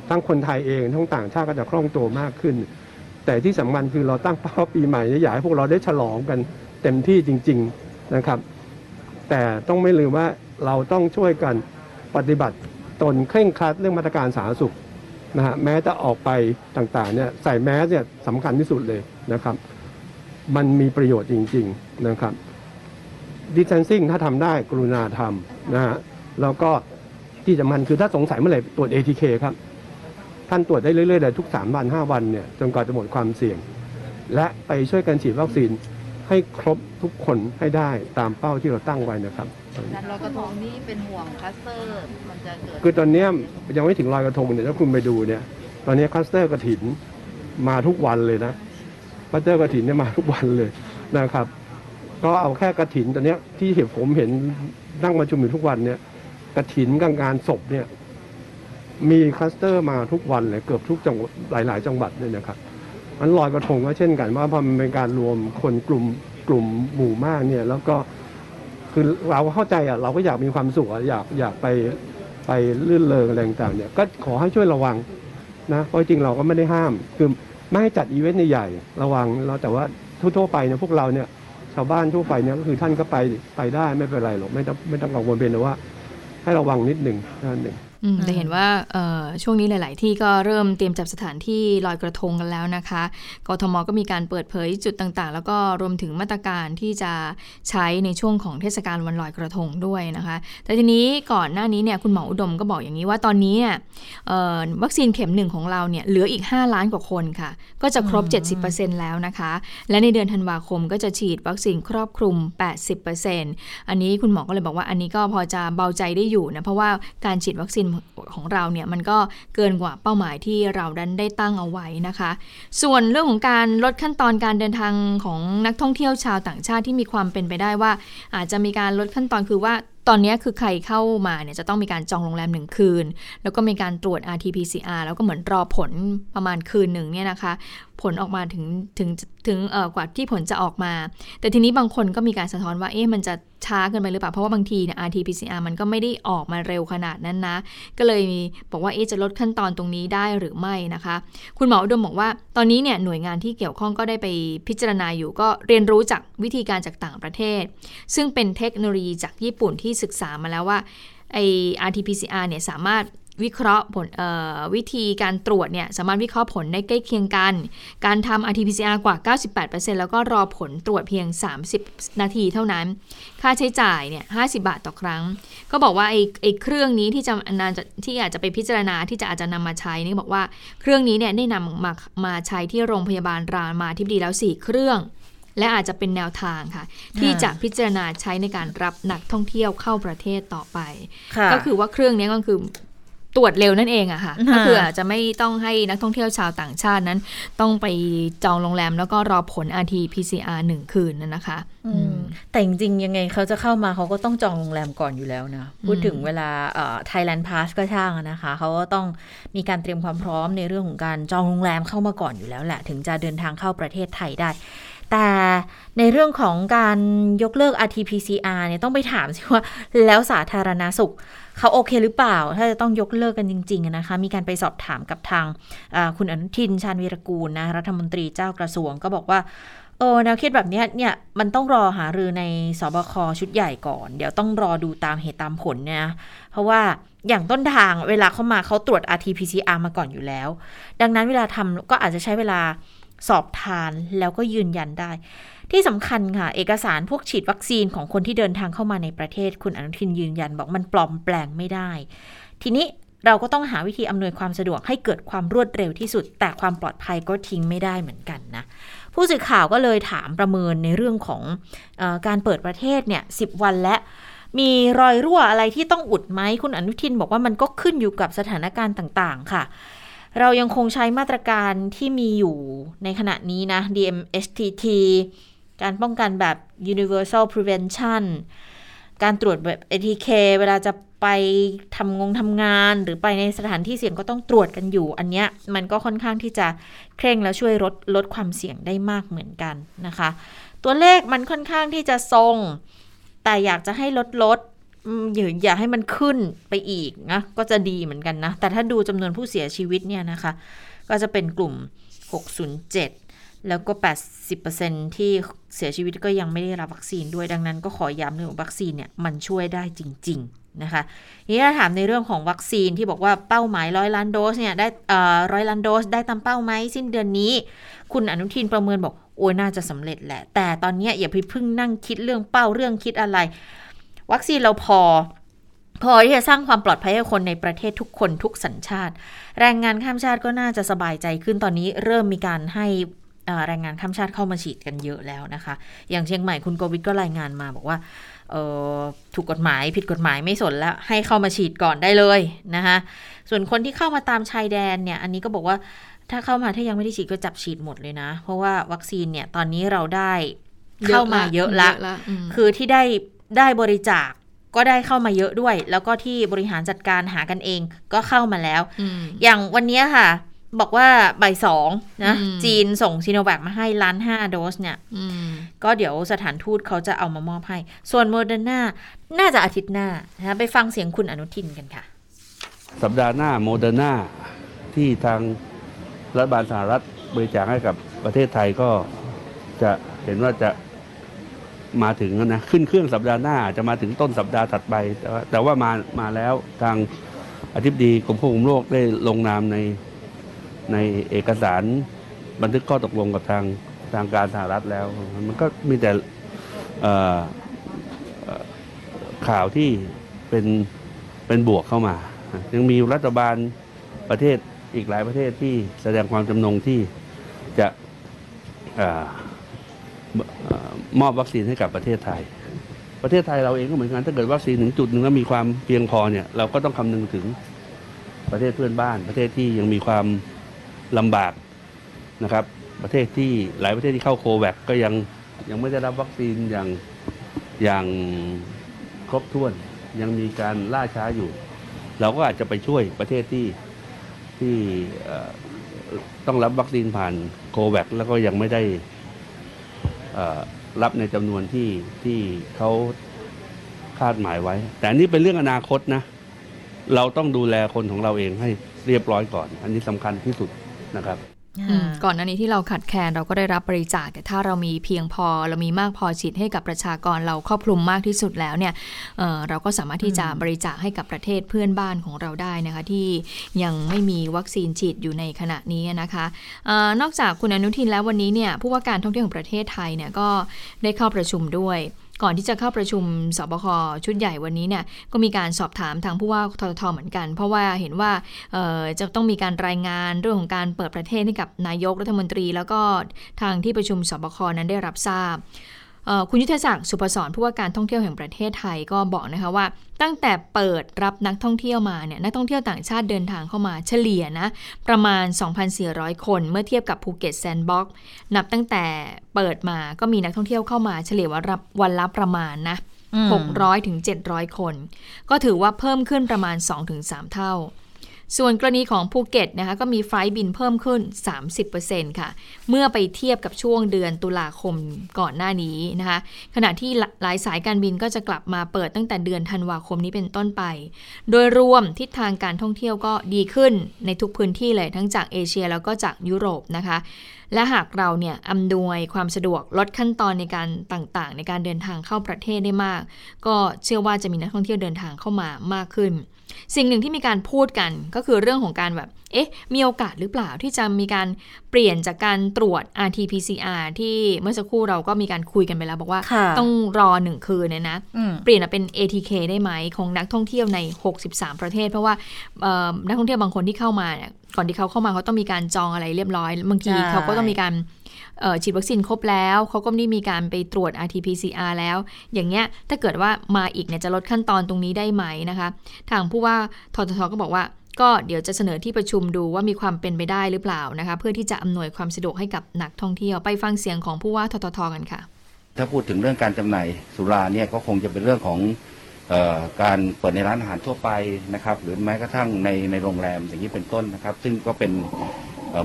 ทั้งคนไทยเองทั้งต่างชาติก็จะคล่องตัวมากขึ้น แต่ที่สำคัญคือเราตั้งเป้าปีใหม่เนี่ยอยากให้พวกเราได้ฉลองกันเต็มที่จริง ๆนะครับ แต่ต้องไม่ลืมว่าเราต้องช่วยกันปฏิบัติ ตนเคร่งครัดเรื่องมาตรการสาธารณสุขนะฮะแม้จะออกไปต่างๆเนี่ยใส่แมสเนี่ยสำคัญที่สุดเลยนะครับ มันมีประโยชน์จริง ๆนะครับดิส a ทนซิ่งถ้าทำได้กรุณาทำนะฮะแล้วก็ที่สำคัญคือถ้าสงสัยเมื่อไหร่ตรวจ ATK ครับ ท่านตรวจได้เรื่อยๆเลยทุก 3 วัน 5 วันเนี่ยจนกว่าจะหมดความเสี่ยง และไปช่วยกันฉีดวัคซีนให้ครบทุกคนให้ได้ตามเป้าที่เราตั้งไว้นะครับ การลอยกระทงนี่เป็นห่วงคลัสเตอร์มันจะเกิดคือตอนเนี้ยยังไม่ถึงลอยกระทงเนี่ยถ้าคุณไปดูเนี่ย ตอนนี้คลัสเตอร์กระถินมาทุกวันเลยนะคลัสเตอร์กระถินเนี่ยมาทุกวันเลยนะครับ ก็เอาแค่กระถินตอนเนี้ยที่เห็นผมเห็นนั่งประชุมอยู่ทุกวันเนี่ยกระถินกับงานศพเนี่ยมีคลัสเตอร์มาทุกวันเลยเกือบทุกจังหวัดหลาย ๆ จังหวัดเลยนะครับมันลอยกระทงก็เช่นกันว่าพอมันเป็นการรวมคนกลุ่มกลุ่มหมู่มากเนี่ยแล้วก็ คือเราเข้าใจอะเราก็อยากมีความสุขอะอยากอยากไปไปลื่นเลิงอะไรต่างเนี่ยก็ขอให้ช่วยระวังนะเพราะจริงเราก็ไม่ได้ห้าม คือไม่ให้จัดอีเวนต์ใหญ่ระวังเราแต่ว่าทั่วๆไปเนี่ยพวกเราเนี่ยชาวบ้านทั่วไปเนี่ยก็คือท่านก็ไปไปได้ไม่เป็นไรหรอกไม่ต้องไม่ต้องกังวลเป็นแต่ว่า ให้ระวังนิดหนึ่งเท่านั้นเอง อืมแต่เห็นว่าเอ่อช่วงนี้หลาย ๆ ที่ก็เริ่มเตรียมจับสถานที่ลอยกระทงกันแล้วนะคะกทมก็มีการเปิดเผยจุดต่าง ๆ แล้วก็รวมถึงมาตรการที่จะใช้ในช่วงของเทศกาลวันลอยกระทงด้วยนะคะ แต่ทีนี้ก่อนหน้านี้เนี่ยคุณหมออุดมก็บอกอย่างนี้ว่าตอนนี้เนี่ยเอ่อวัคซีนเข็มหนึ่งของเราเนี่ยเหลืออีก 5 ล้านกว่าคนค่ะ ก็จะครบ 70%แล้วนะคะ และในเดือนธันวาคมก็จะฉีดวัคซีนครอบคลุม 80%อันนี้คุณหมอก็เลยบอกว่าอันนี้ก็พอจะเบาใจได้อยู่นะเพราะว่าการฉีดวัคซีนของเราเนี่ยมันก็เกินกว่าเป้าหมายที่เราดันได้ตั้งเอาไว้นะคะ ส่วนเรื่องของการลดขั้นตอนการเดินทางของนักท่องเที่ยวชาวต่างชาติที่มีความเป็นไปได้ว่า อาจจะมีการลดขั้นตอนคือว่า ตอนนี้คือใครเข้ามาเนี่ยจะต้องมีการจองโรงแรมหนึ่งคืน แล้วก็มีการตรวจ RT-PCR แล้วก็เหมือนรอผลประมาณคืนหนึ่งเนี่ยนะคะ ผลออกมาถึงถึงถึงเอ่อกว่าที่ผลจะออกมา แต่ทีนี้บางคนก็มีการสะท้อนว่าเอ๊ะมันจะช้าเกินไปหรือเปล่า เพราะว่าบางทีเนี่ย RT-PCR มันก็ไม่ได้ออกมาเร็วขนาดนั้นนะ ก็เลยบอกว่าเอ๊ะจะลดขั้นตอนตรงนี้ได้หรือไม่นะคะ คุณหมออุดมบอกว่า ตอนนี้เนี่ยหน่วยงานที่เกี่ยวข้องก็ได้ไปพิจารณาอยู่ ก็เรียนรู้จากวิธีการจากต่างประเทศ ซึ่งเป็นเทคโนโลยีจากญี่ปุ่นที่ศึกษามาแล้วว่าไอ RT-PCR เนี่ยสามารถวิเคราะห์ผลวิธีการตรวจเนี่ยสามารถวิเคราะห์ผลได้ใกล้เคียงกัน การทำ RT-PCR กว่า 98%แล้วก็รอผลตรวจเพียง 30 นาทีเท่านั้น ค่าใช้จ่ายเนี่ย50 บาทต่อครั้ง ก็บอกว่าไอ้ไอ้เครื่องนี้ที่จะนานจะที่อาจจะไปพิจารณาที่จะอาจจะนำมาใช้นี่บอกว่าเครื่องนี้เนี่ยได้นำมามาใช้ที่โรงพยาบาลรามาธิบดีแล้ว 4 เครื่อง และอาจจะเป็นแนวทางค่ะ ที่จะพิจารณาใช้ในการรับนักท่องเที่ยวเข้าประเทศต่อไปค่ะก็คือว่าเครื่องนี้ก็คือตรวจเร็วนั่นเองอะค่ะค่ะก็คืออาจจะไม่ต้องให้นักท่องเที่ยวชาวต่างชาตินั้น ต้องไปจองโรงแรมแล้วก็รอผล RT PCR หนึ่งคืนนั่นนะคะอืมแต่จริงๆยังไงเขาจะเข้ามาเขาก็ต้องจองโรงแรมก่อนอยู่แล้วนะ พูดถึงเวลาเอ่อ Thailand Pass ก็ช่างอะนะคะ เขาก็ต้องมีการเตรียมความพร้อมในเรื่องของการจองโรงแรมเข้ามาก่อนอยู่แล้วแหละ ถึงจะเดินทางเข้าประเทศไทยได้ แต่ในเรื่องของการยกเลิก RT-PCR เนี่ยต้องไปถามสิว่าแล้วสาธารณสุขเขาโอเคหรือเปล่า ถ้าจะต้องยกเลิกกันจริง ๆ นะคะ มีการไปสอบถามกับทางคุณอนุทินชาญวีรกูลนะรัฐมนตรีเจ้ากระทรวงก็บอกว่าเออแนวคิดแบบนี้เนี่ยมันต้องรอหารือในสบคชุดใหญ่ก่อน เดี๋ยวต้องรอดูตามเหตุตามผลเนี่ยนะเพราะว่าอย่างต้นทางเวลาเขามาเขาตรวจ RT-PCR มาก่อนอยู่แล้ว ดังนั้นเวลาทำก็อาจจะใช้เวลา สอบทานแล้วก็ยืนยันได้ ที่สำคัญค่ะ เอกสารพวกฉีดวัคซีนของคนที่เดินทางเข้ามาในประเทศ คุณอนุทินยืนยันบอกมันปลอมแปลงไม่ได้ ทีนี้เราก็ต้องหาวิธีอำนวยความสะดวกให้เกิดความรวดเร็วที่สุด แต่ความปลอดภัยก็ทิ้งไม่ได้เหมือนกันนะ ผู้สื่อข่าวก็เลยถามประเมินในเรื่องของอการเปิดประเทศเนี่ยสิวันและมีรอยรั่วอะไรที่ต้องอุดไหมคุณอนุทินบอกว่ามันก็ขึ้นอยู่กับสถานการณ์ต่าง ๆ ค่ะ เรายังคงใช้มาตรการที่มีอยู่ในขณะนี้นะ DMSTT การป้องกันแบบ universal prevention การตรวจแบบ ATK เวลาจะไปทำงงทำงานหรือไปในสถานที่เสี่ยงก็ต้องตรวจกันอยู่ อันเนี้ยมันก็ค่อนข้างที่จะเคร่งและช่วยลดลดความเสี่ยงได้มากเหมือนกันนะคะ ตัวเลขมันค่อนข้างที่จะทรง แต่อยากจะให้ลดลด อย่าอย่าให้มันขึ้นไปอีกนะก็จะดีเหมือนกันนะ แต่ถ้าดูจำนวนผู้เสียชีวิตเนี่ยนะคะ ก็จะเป็นกลุ่ม 607 แล้วก็ 80%ที่เสียชีวิตก็ยังไม่ได้รับวัคซีนด้วยดังนั้นก็ขอย้ำเรื่องวัคซีนเนี่ยมันช่วยได้จริง ๆ นะคะทีนี้ถามในเรื่องของวัคซีนที่บอกว่าเป้าหมายร้อยล้านโดสเนี่ยได้ร้อยล้านโดสได้ตามเป้าไหมสิ้นเดือนนี้ คุณอนุทินประเมินบอกโอ้ยน่าจะสำเร็จแหละ แต่ตอนนี้อย่าไปพึ่งนั่งคิดเรื่องเป้าเรื่องคิดอะไร วัคซีนเราพอ พอที่จะสร้างความปลอดภัยให้คนในประเทศทุกคนทุกสัญชาติ แรงงานข้ามชาติก็น่าจะสบายใจขึ้นตอนนี้เริ่มมีการให้แรงงานข้ามชาติเข้ามาฉีดกันเยอะแล้วนะคะ อย่างเชียงใหม่คุณโกวิทก็รายงานมาบอกว่าถูกกฎหมายผิดกฎหมายไม่สนแล้ว ให้เข้ามาฉีดก่อนได้เลยนะคะส่วนคนที่เข้ามาตามชายแดนเนี่ย อันนี้ก็บอกว่าถ้าเข้ามาถ้ายังไม่ได้ฉีดก็จับฉีดหมดเลยนะ เพราะว่าวัคซีนเนี่ยตอนนี้เราได้เข้ามาเยอะละ คือที่ได้ ได้บริจาคก็ได้เข้ามาเยอะด้วย แล้วก็ที่บริหารจัดการหากันเองก็เข้ามาแล้วอย่างวันนี้ค่ะ บอกว่าบ่ายสองนะจีนส่งซีโนแวคมาให้ล้านห้าโดสเนี่ยก็เดี๋ยวสถานทูตเขาจะเอามามอบให้ ส่วนโมเดอร์นาน่าจะอาทิตย์หน้านะไปฟังเสียงคุณอนุทินกันค่ะ สัปดาห์หน้าโมเดอร์นาที่ทางรัฐบาลสหรัฐบริจาคให้กับประเทศไทยก็จะเห็นว่าจะ มาถึงนะขึ้นเครื่องสัปดาห์หน้าจะมาถึงต้นสัปดาห์ถัดไป แต่ว่าแต่ว่ามามาแล้วทางอธิบดีกรมควบคุมโรคได้ลงนามในในเอกสารบันทึกข้อตกลงกับทางทางการสหรัฐแล้ว มันก็มีแต่ข่าวที่เป็นเป็นบวกเข้ามา ยังมีรัฐบาลประเทศอีกหลายประเทศที่แสดงความจำนงที่จะ มอบวัคซีนให้กับประเทศไทย ประเทศไทยเราเองก็เหมือนกันถ้าเกิดวัคซีนถึงจุดหนึ่งแล้วมีความเพียงพอเนี่ยเราก็ต้องคำนึงถึงประเทศเพื่อนบ้าน ประเทศที่ยังมีความลำบากนะครับ ประเทศที่หลายประเทศที่เข้าโควิดก็ยังยังไม่ได้รับวัคซีนอย่างอย่างครบถ้วนยังมีการล่าช้าอยู่ เราก็อาจจะไปช่วยประเทศที่ที่ต้องรับวัคซีนผ่านโควิดแล้วก็ยังไม่ได้ รับในจำนวนที่ที่เขาคาดหมายไว้ แต่นี่เป็นเรื่องอนาคตนะ เราต้องดูแลคนของเราเองให้เรียบร้อยก่อน อันนี้สำคัญที่สุดนะครับ ก่อนหน้านี้ที่เราขัดแคลนเราก็ได้รับบริจาคแต่ถ้าเรามีเพียงพอเรามีมากพอฉีดให้กับประชากรเราครอบคลุมมากที่สุดแล้วเนี่ยเเราก็สามารถที่จะบริจาคให้กับประเทศเพื่อนบ้านของเราได้นะคะที่ยังไม่มีวัคซีนฉีดอยู่ในขณะนี้นะคะอนอกจากคุณอนุทินแล้ววันนี้เนี่ยผู้ว่าการท่องเที่ยวของประเทศไทยเนี่ยก็ได้เข้าประชุมด้วย ก่อนที่จะเข้าประชุมสบคชุดใหญ่วันนี้เนี่ยก็มีการสอบถามทางผู้ว่าทททเหมือนกัน เพราะว่าเห็นว่าจะต้องมีการรายงานเรื่องของการเปิดประเทศให้กับนายกรัฐมนตรี แล้วก็ทางที่ประชุมสบคนั้นได้รับทราบ คุณยุทธศักดิ์สุภศรผู้ว่าการท่องเที่ยวแห่งประเทศไทยก็บอกนะคะว่า ตั้งแต่เปิดรับนักท่องเที่ยวมาเนี่ยนักท่องเที่ยวต่างชาติเดินทางเข้ามาเฉลี่ยนะประมาณ 2,400 คนเมื่อเทียบกับภูเก็ตแซนด์บ็อกซ์นับตั้งแต่เปิดมาก็มีนักท่องเที่ยวเข้ามาเฉลี่ยวันรับวันละประมาณนะ600ถึง700 คน ก็ถือว่าเพิ่มขึ้นประมาณ 2-3 เท่า ส่วนกรณีของภูเก็ตนะคะก็มีไฟบินเพิ่มขึ้น 30%ค่ะ เมื่อไปเทียบกับช่วงเดือนตุลาคมก่อนหน้านี้นะคะ ขณะที่หลายสายการบินก็จะกลับมาเปิดตั้งแต่เดือนธันวาคมนี้เป็นต้นไป โดยรวมทิศทางการท่องเที่ยวก็ดีขึ้นในทุกพื้นที่เลยทั้งจากเอเชียแล้วก็จากยุโรปนะคะ และหากเราเนี่ยอำนวยความสะดวกลดขั้นตอนในการต่างๆ ในการเดินทางเข้าประเทศได้มาก ก็เชื่อว่าจะมีนักท่องเที่ยวเดินทางเข้ามามากขึ้น สิ่งหนึ่งที่มีการพูดกันก็คือเรื่องของการแบบ เอ๊ะ มีโอกาสหรือเปล่าที่จะมีการเปลี่ยนจากการตรวจ RT-PCR ที่เมื่อสักครู่เราก็มีการคุยกันไปแล้ว บอกว่าค่ะต้องรอหนึ่งคืนเนี่ยนะอืมเปลี่ยนมาเป็น ATK ได้ไหมของนักท่องเที่ยวใน 63 ประเทศ เพราะว่าเอ่อนักท่องเที่ยวบางคนที่เข้ามาเนี่ยก่อนที่เขาเข้ามาเขาต้องมีการจองอะไรเรียบร้อย บางทีใช่เขาก็ต้องมีการเอ่อ ฉีดวัคซีนครบแล้วเขาก็ไม่ได้มีการไปตรวจ RT-PCR แล้ว อย่างเงี้ยถ้าเกิดว่ามาอีกเนี่ยจะลดขั้นตอนตรงนี้ได้ไหมนะคะ ทางผู้ว่าทททก็บอกว่าก็เดี๋ยวจะเสนอที่ประชุมดูว่ามีความเป็นไปได้หรือเปล่านะคะ เพื่อที่จะอำนวยความสะดวกให้กับนักท่องเที่ยวไปฟังเสียงของผู้ว่าทททกันค่ะ ถ้าพูดถึงเรื่องการจำหน่ายสุราเนี่ยก็คงจะเป็นเรื่องของออการเปิดในร้านอาหารทั่วไปนะครับ หรือแม้กระทั่งในในโรงแรมอย่างนี้เป็นต้นนะครับ ซึ่งก็เป็น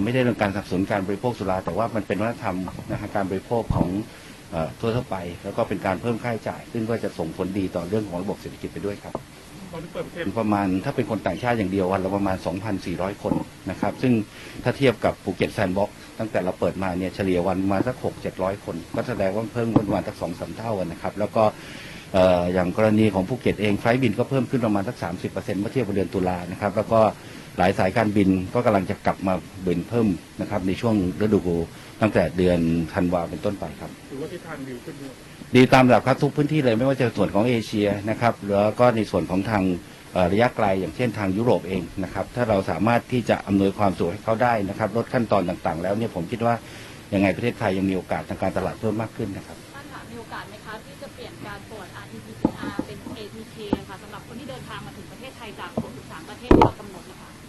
ไม่ได้เรื่องการสนับสนุนการบริโภคสุรา แต่ว่ามันเป็นวัฒนธรรมนะฮะการบริโภคของเอ่อทั่วทั่วๆไป แล้วก็เป็นการเพิ่มค่าใช้จ่าย ซึ่งก็จะส่งผลดีต่อเรื่องของระบบเศรษฐกิจไปด้วยครับประมาณถ้าเป็นคนต่างชาติอย่างเดียววันละประมาณ 2,400 คนนะครับ ซึ่งถ้าเทียบกับภูเก็ตแซนด์บ็อกซ์ตั้งแต่เราเปิดมาเนี่ยเฉลี่ยวันประมาณสัก 6 700 คน ก็แสดงว่าเพิ่มขึ้นประมาณสักสองสามเท่านะครับ แล้วก็เอ่ออย่างกรณีของภูเก็ตเอง flight บินก็เพิ่มขึ้นประมาณสัก 30%เมื่อเทียบกับเดือนตุลานะครับ แล้วก็ หลายสายการบินก็กำลังจะกลับมาบินเพิ่มนะครับ ในช่วงฤดูตั้งแต่เดือนธันวาเป็นต้นไปครับดีตามระดับครับทุกพื้นที่เลยไม่ว่าจะส่วนของเอเชียนะครับแล้วก็ในส่วนของทางเอ่อระยะไกลอย่างเช่นทางยุโรปเองนะครับ ถ้าเราสามารถที่จะอำนวยความสะดวกให้เขาได้นะครับลดขั้นตอนต่างๆ แล้วเนี่ยผมคิดว่ายังไงประเทศไทยยังมีโอกาสทางการตลาดเพิ่มมากขึ้นนะครับ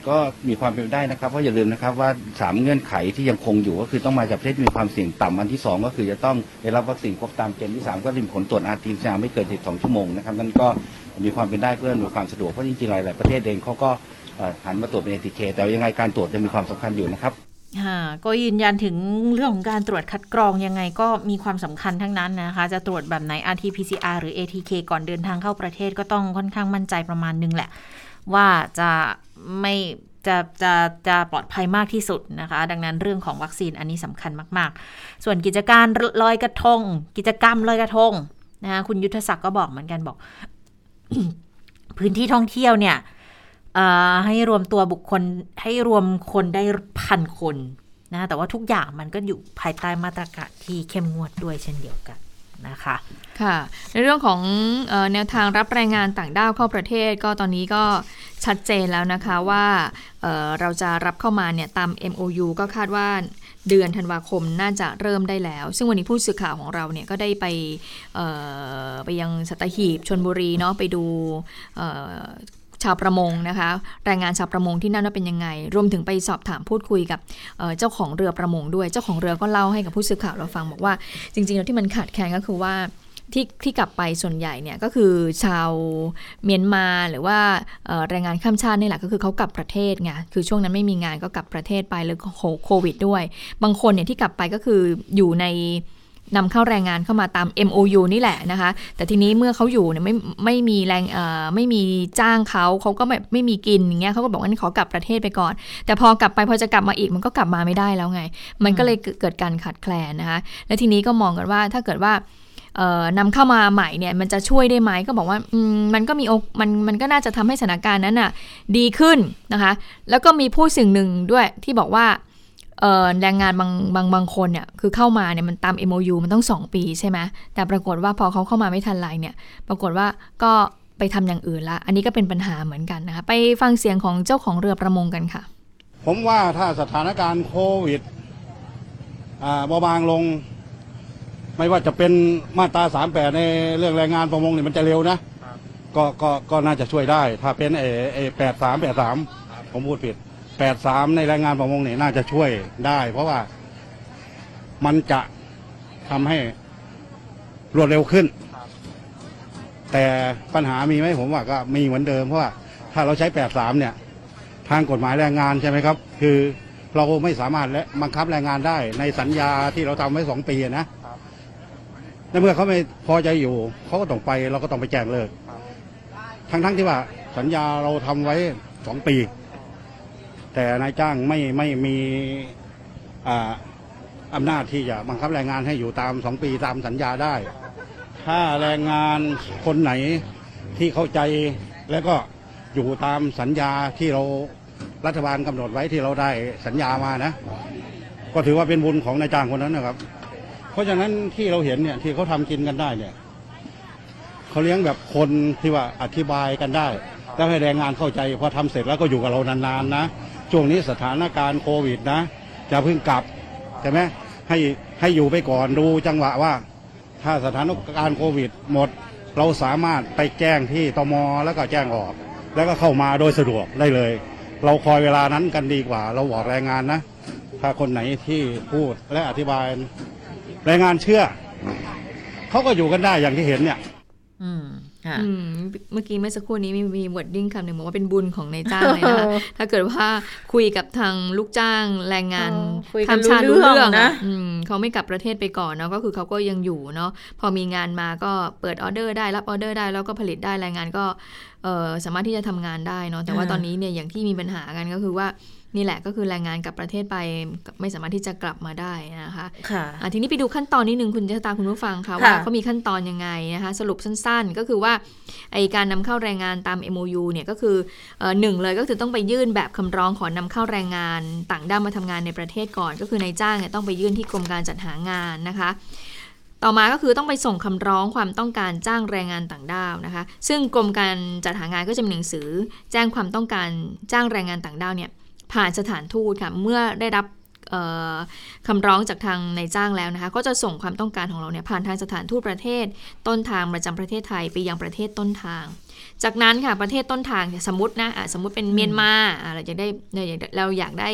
ก็มีความเป็นไปได้นะครับเพราะอย่าลืมนะครับว่าสามเงื่อนไขที่ยังคงอยู่ก็คือต้องมาจากประเทศมีความเสี่ยงต่ำอันที่สองก็คือจะต้องได้รับวัคซีนครบตามเกณฑ์ที่สามก็ริมผลตรวจ RT-PCR ไม่เกิน12ชั่วโมงนะครับนั่นก็มีความเป็นได้เพื่อมีความสะดวกเพราะจริงๆหลายๆประเทศเองเขาก็หันมาตรวจเป็น ATK แต่ยังไงการตรวจจะมีความสำคัญอยู่นะครับค่ะก็ยืนยันถึงเรื่องของการตรวจคัดกรองยังไงก็มีความสำคัญทั้งนั้นนะคะ จะตรวจแบบไหน RT-PCR หรือ ATK ก่อนเดินทางเข้าประเทศก็ต้องค่อนข้างมั่นใจประมาณนึงแหละ ว่าจะไม่จะจะจะปลอดภัยมากที่สุดนะคะ ดังนั้นเรื่องของวัคซีนอันนี้สำคัญมาก ๆ ส่วนกิจการลอยกระทง กิจกรรมลอยกระทงนะคะคุณยุทธศักดิ์ก็บอกเหมือนกันบอก พื้นที่ท่องเที่ยวเนี่ยเอ่อให้รวมตัวบุคคลให้รวมคนได้พันคนนะแต่ว่าทุกอย่างมันก็อยู่ภายใต้มาตรการที่เข้มงวดด้วยเช่นเดียวกัน นะคะค่ะในเรื่องของออแนวทางรับแรงงานต่างด้าวเข้าประเทศ ก็ตอนนี้ก็ชัดเจนแล้วนะคะว่าเเราจะรับเข้ามาเนี่ยตาม MOU ก็คาดว่าเดือนธันวาคมน่าจะเริ่มได้แล้ว ซึ่งวันนี้ผู้สื่อข่าวของเราเนี่ยก็ได้ไปไปยังสัตหีบชนบุรีเนาะไปดู ชาวประมงนะคะแรงงานชาวประมงที่นั่นว่าเป็นยังไง รวมถึงไปสอบถามพูดคุยกับเเจ้าของเรือประมงด้วย เจ้าของเรือก็เล่าให้กับผู้สื่อข่าวเราฟังบอกว่า จริงๆแล้วที่มันขาดแคลนก็คือว่าที่ที่กลับไปส่วนใหญ่เนี่ยก็คือชาวเมียนมาหรือว่าแรงงานข้ามชาตินี่แหละก็คือเขากลับประเทศไงคือช่วงนั้นไม่มีงานก็กลับประเทศไปแล้วโควิด ด้วย บางคนเนี่ยที่กลับไปก็คืออยู่ใน นำเข้าแรงงานเข้ามาตาม MOU นี่แหละนะคะ แต่ทีนี้เมื่อเขาอยู่เนี่ยไม่ไม่มีแรงเอ่อไม่มีจ้างเขาเขาก็แบบไม่มีกินอย่างเงี้ยเขาก็บอกว่างั้นขอกลับประเทศไปก่อน แต่พอกลับไปพอจะกลับมาอีกมันก็กลับมาไม่ได้แล้วไง มันก็เลยเกิดเกิดการขาดแคลนนะคะ และทีนี้ก็มองกันว่าถ้าเกิดว่าเอ่อนำเข้ามาใหม่เนี่ยมันจะช่วยได้ไหมก็บอกว่าอืมมันก็มีโอกมันมันก็น่าจะทำให้สถานการณ์นั้นน่ะดีขึ้นนะคะ แล้วก็มีผู้สิ่งหนึ่งด้วยที่บอกว่าเอ่อ แรงงานบางบางบางคนเนี่ยคือเข้ามาเนี่ยมันตาม MOU มันต้อง 2 ปีใช่ไหมแต่ปรากฏว่าพอเขาเข้ามาไม่ทันไรเนี่ย ปรากฏว่าก็ไปทำอย่างอื่นละ อันนี้ก็เป็นปัญหาเหมือนกันนะคะ ไปฟังเสียงของเจ้าของเรือประมงกันค่ะ ผมว่าถ้าสถานการณ์โควิดอ่าเบาบางลง ไม่ว่าจะเป็นมาตราสามแปดในเรื่องแรงงานประมงเนี่ยมันจะเร็วนะก็ก็ก็น่าจะช่วยได้ ถ้าเป็นเอเอแปดสามแปดสามผมพูดผิด แปดสามในแรงงานประมงเนี่ยน่าจะช่วยได้ เพราะว่ามันจะทำให้รวดเร็วขึ้น แต่ปัญหามีไหมผมว่าก็มีเหมือนเดิม เพราะว่าถ้าเราใช้แปดสามเนี่ย ทางกฎหมายแรงงานใช่ไหมครับ คือเราไม่สามารถและบังคับแรงงานได้ ในสัญญาที่เราทำไว้สองปีนะในเมื่อเขาไม่พอใจอยู่เขาก็ต้องไปเราก็ต้องไปแจ้งเลิกทั้งๆที่ว่าสัญญาเราทำไว้สองปี แต่นายจ้างไม่ไม่มีอ่าอำนาจที่จะบังคับแรงงานให้อยู่ตามสองปีตามสัญญาได้ ถ้าแรงงานคนไหนที่เข้าใจแล้วก็อยู่ตามสัญญาที่เรารัฐบาลกำหนดไว้ที่เราได้สัญญามานะ ก็ถือว่าเป็นบุญของนายจ้างคนนั้นนะครับ เพราะฉะนั้นที่เราเห็นเนี่ยที่เขาทำกินกันได้เนี่ยเขาเลี้ยงแบบคนที่ว่าอธิบายกันได้แล้วให้แรงงานเข้าใจพอทำเสร็จแล้วก็อยู่กับเรานานๆนะ ช่วงนี้สถานการณ์โควิดนะจะเพิ่งกลับใช่ไหมให้ให้อยู่ไปก่อนดูจังหวะว่า ถ้าสถานการณ์โควิดหมด เราสามารถไปแจ้งที่ตมแล้วก็แจ้งออก แล้วก็เข้ามาโดยสะดวกได้เลย เราคอยเวลานั้นกันดีกว่า เราบอกแรงงานนะ ถ้าคนไหนที่พูดและอธิบายแรงงานเชื่อเขาก็อยู่กันได้อย่างที่เห็นเนี่ย เมื่อกี้เมื่อสักครู่นี้มีมี wording คำหนึ่งบอกว่าเป็นบุญของนายจ้างเลยนะคะถ้าเกิดว่าคุยกับทางลูกจ้างแรงงานเออคุยกันข้ามชาติรู้รู้เรื่องเรื่องนะนะอืมเขาไม่กลับประเทศไปก่อนเนาะก็คือเขาก็ยังอยู่เนาะพอมีงานมาก็เปิดออเดอร์ได้รับออเดอร์ได้แล้วก็ผลิตได้แรงงานก็เออสามารถที่จะทำงานได้เนาะแต่ว่าตอนนี้เนี่ยอย่างที่มีปัญหากันก็คือว่า นี่แหละก็คือแรงงานกลับประเทศไปไม่สามารถที่จะกลับมาได้นะคะค่ะอะทีนี้ไปดูขั้นตอนนิดนึงคุณเจษตาคุณผู้ฟังค่ะค่ะว่าเขามีขั้นตอนยังไงนะคะสรุปสั้นๆ ก็คือว่าไอการนำเข้าแรงงานตาม MOU เนี่ยก็คือเอ่อหนึ่งเลยก็คือต้องไปยื่นแบบคำร้องขอนำเข้าแรงงานต่างด้าวมาทำงานในประเทศก่อน ก็คือนายจ้างเนี่ยต้องไปยื่นที่กรมการจัดหางานนะคะต่อมาก็คือต้องไปส่งคำร้องความต้องการจ้างแรงงานต่างด้าวนะคะ ซึ่งกรมการจัดหางานก็จะมีหนังสือ แจ้งความต้องการจ้างแรงงานต่างด้าวเนี่ย ผ่านสถานทูตค่ะเมื่อได้รับคำร้องจากทางนายจ้างแล้วนะคะ ก็จะส่งความต้องการของเราเนี่ยผ่านทางสถานทูตประเทศ ต้นทางประจำประเทศไทยไปยังประเทศต้นทาง จากนั้นค่ะประเทศต้นทางสมมตินะะสมมติเป็นเมียนมาเราอยากได้เราอยากได้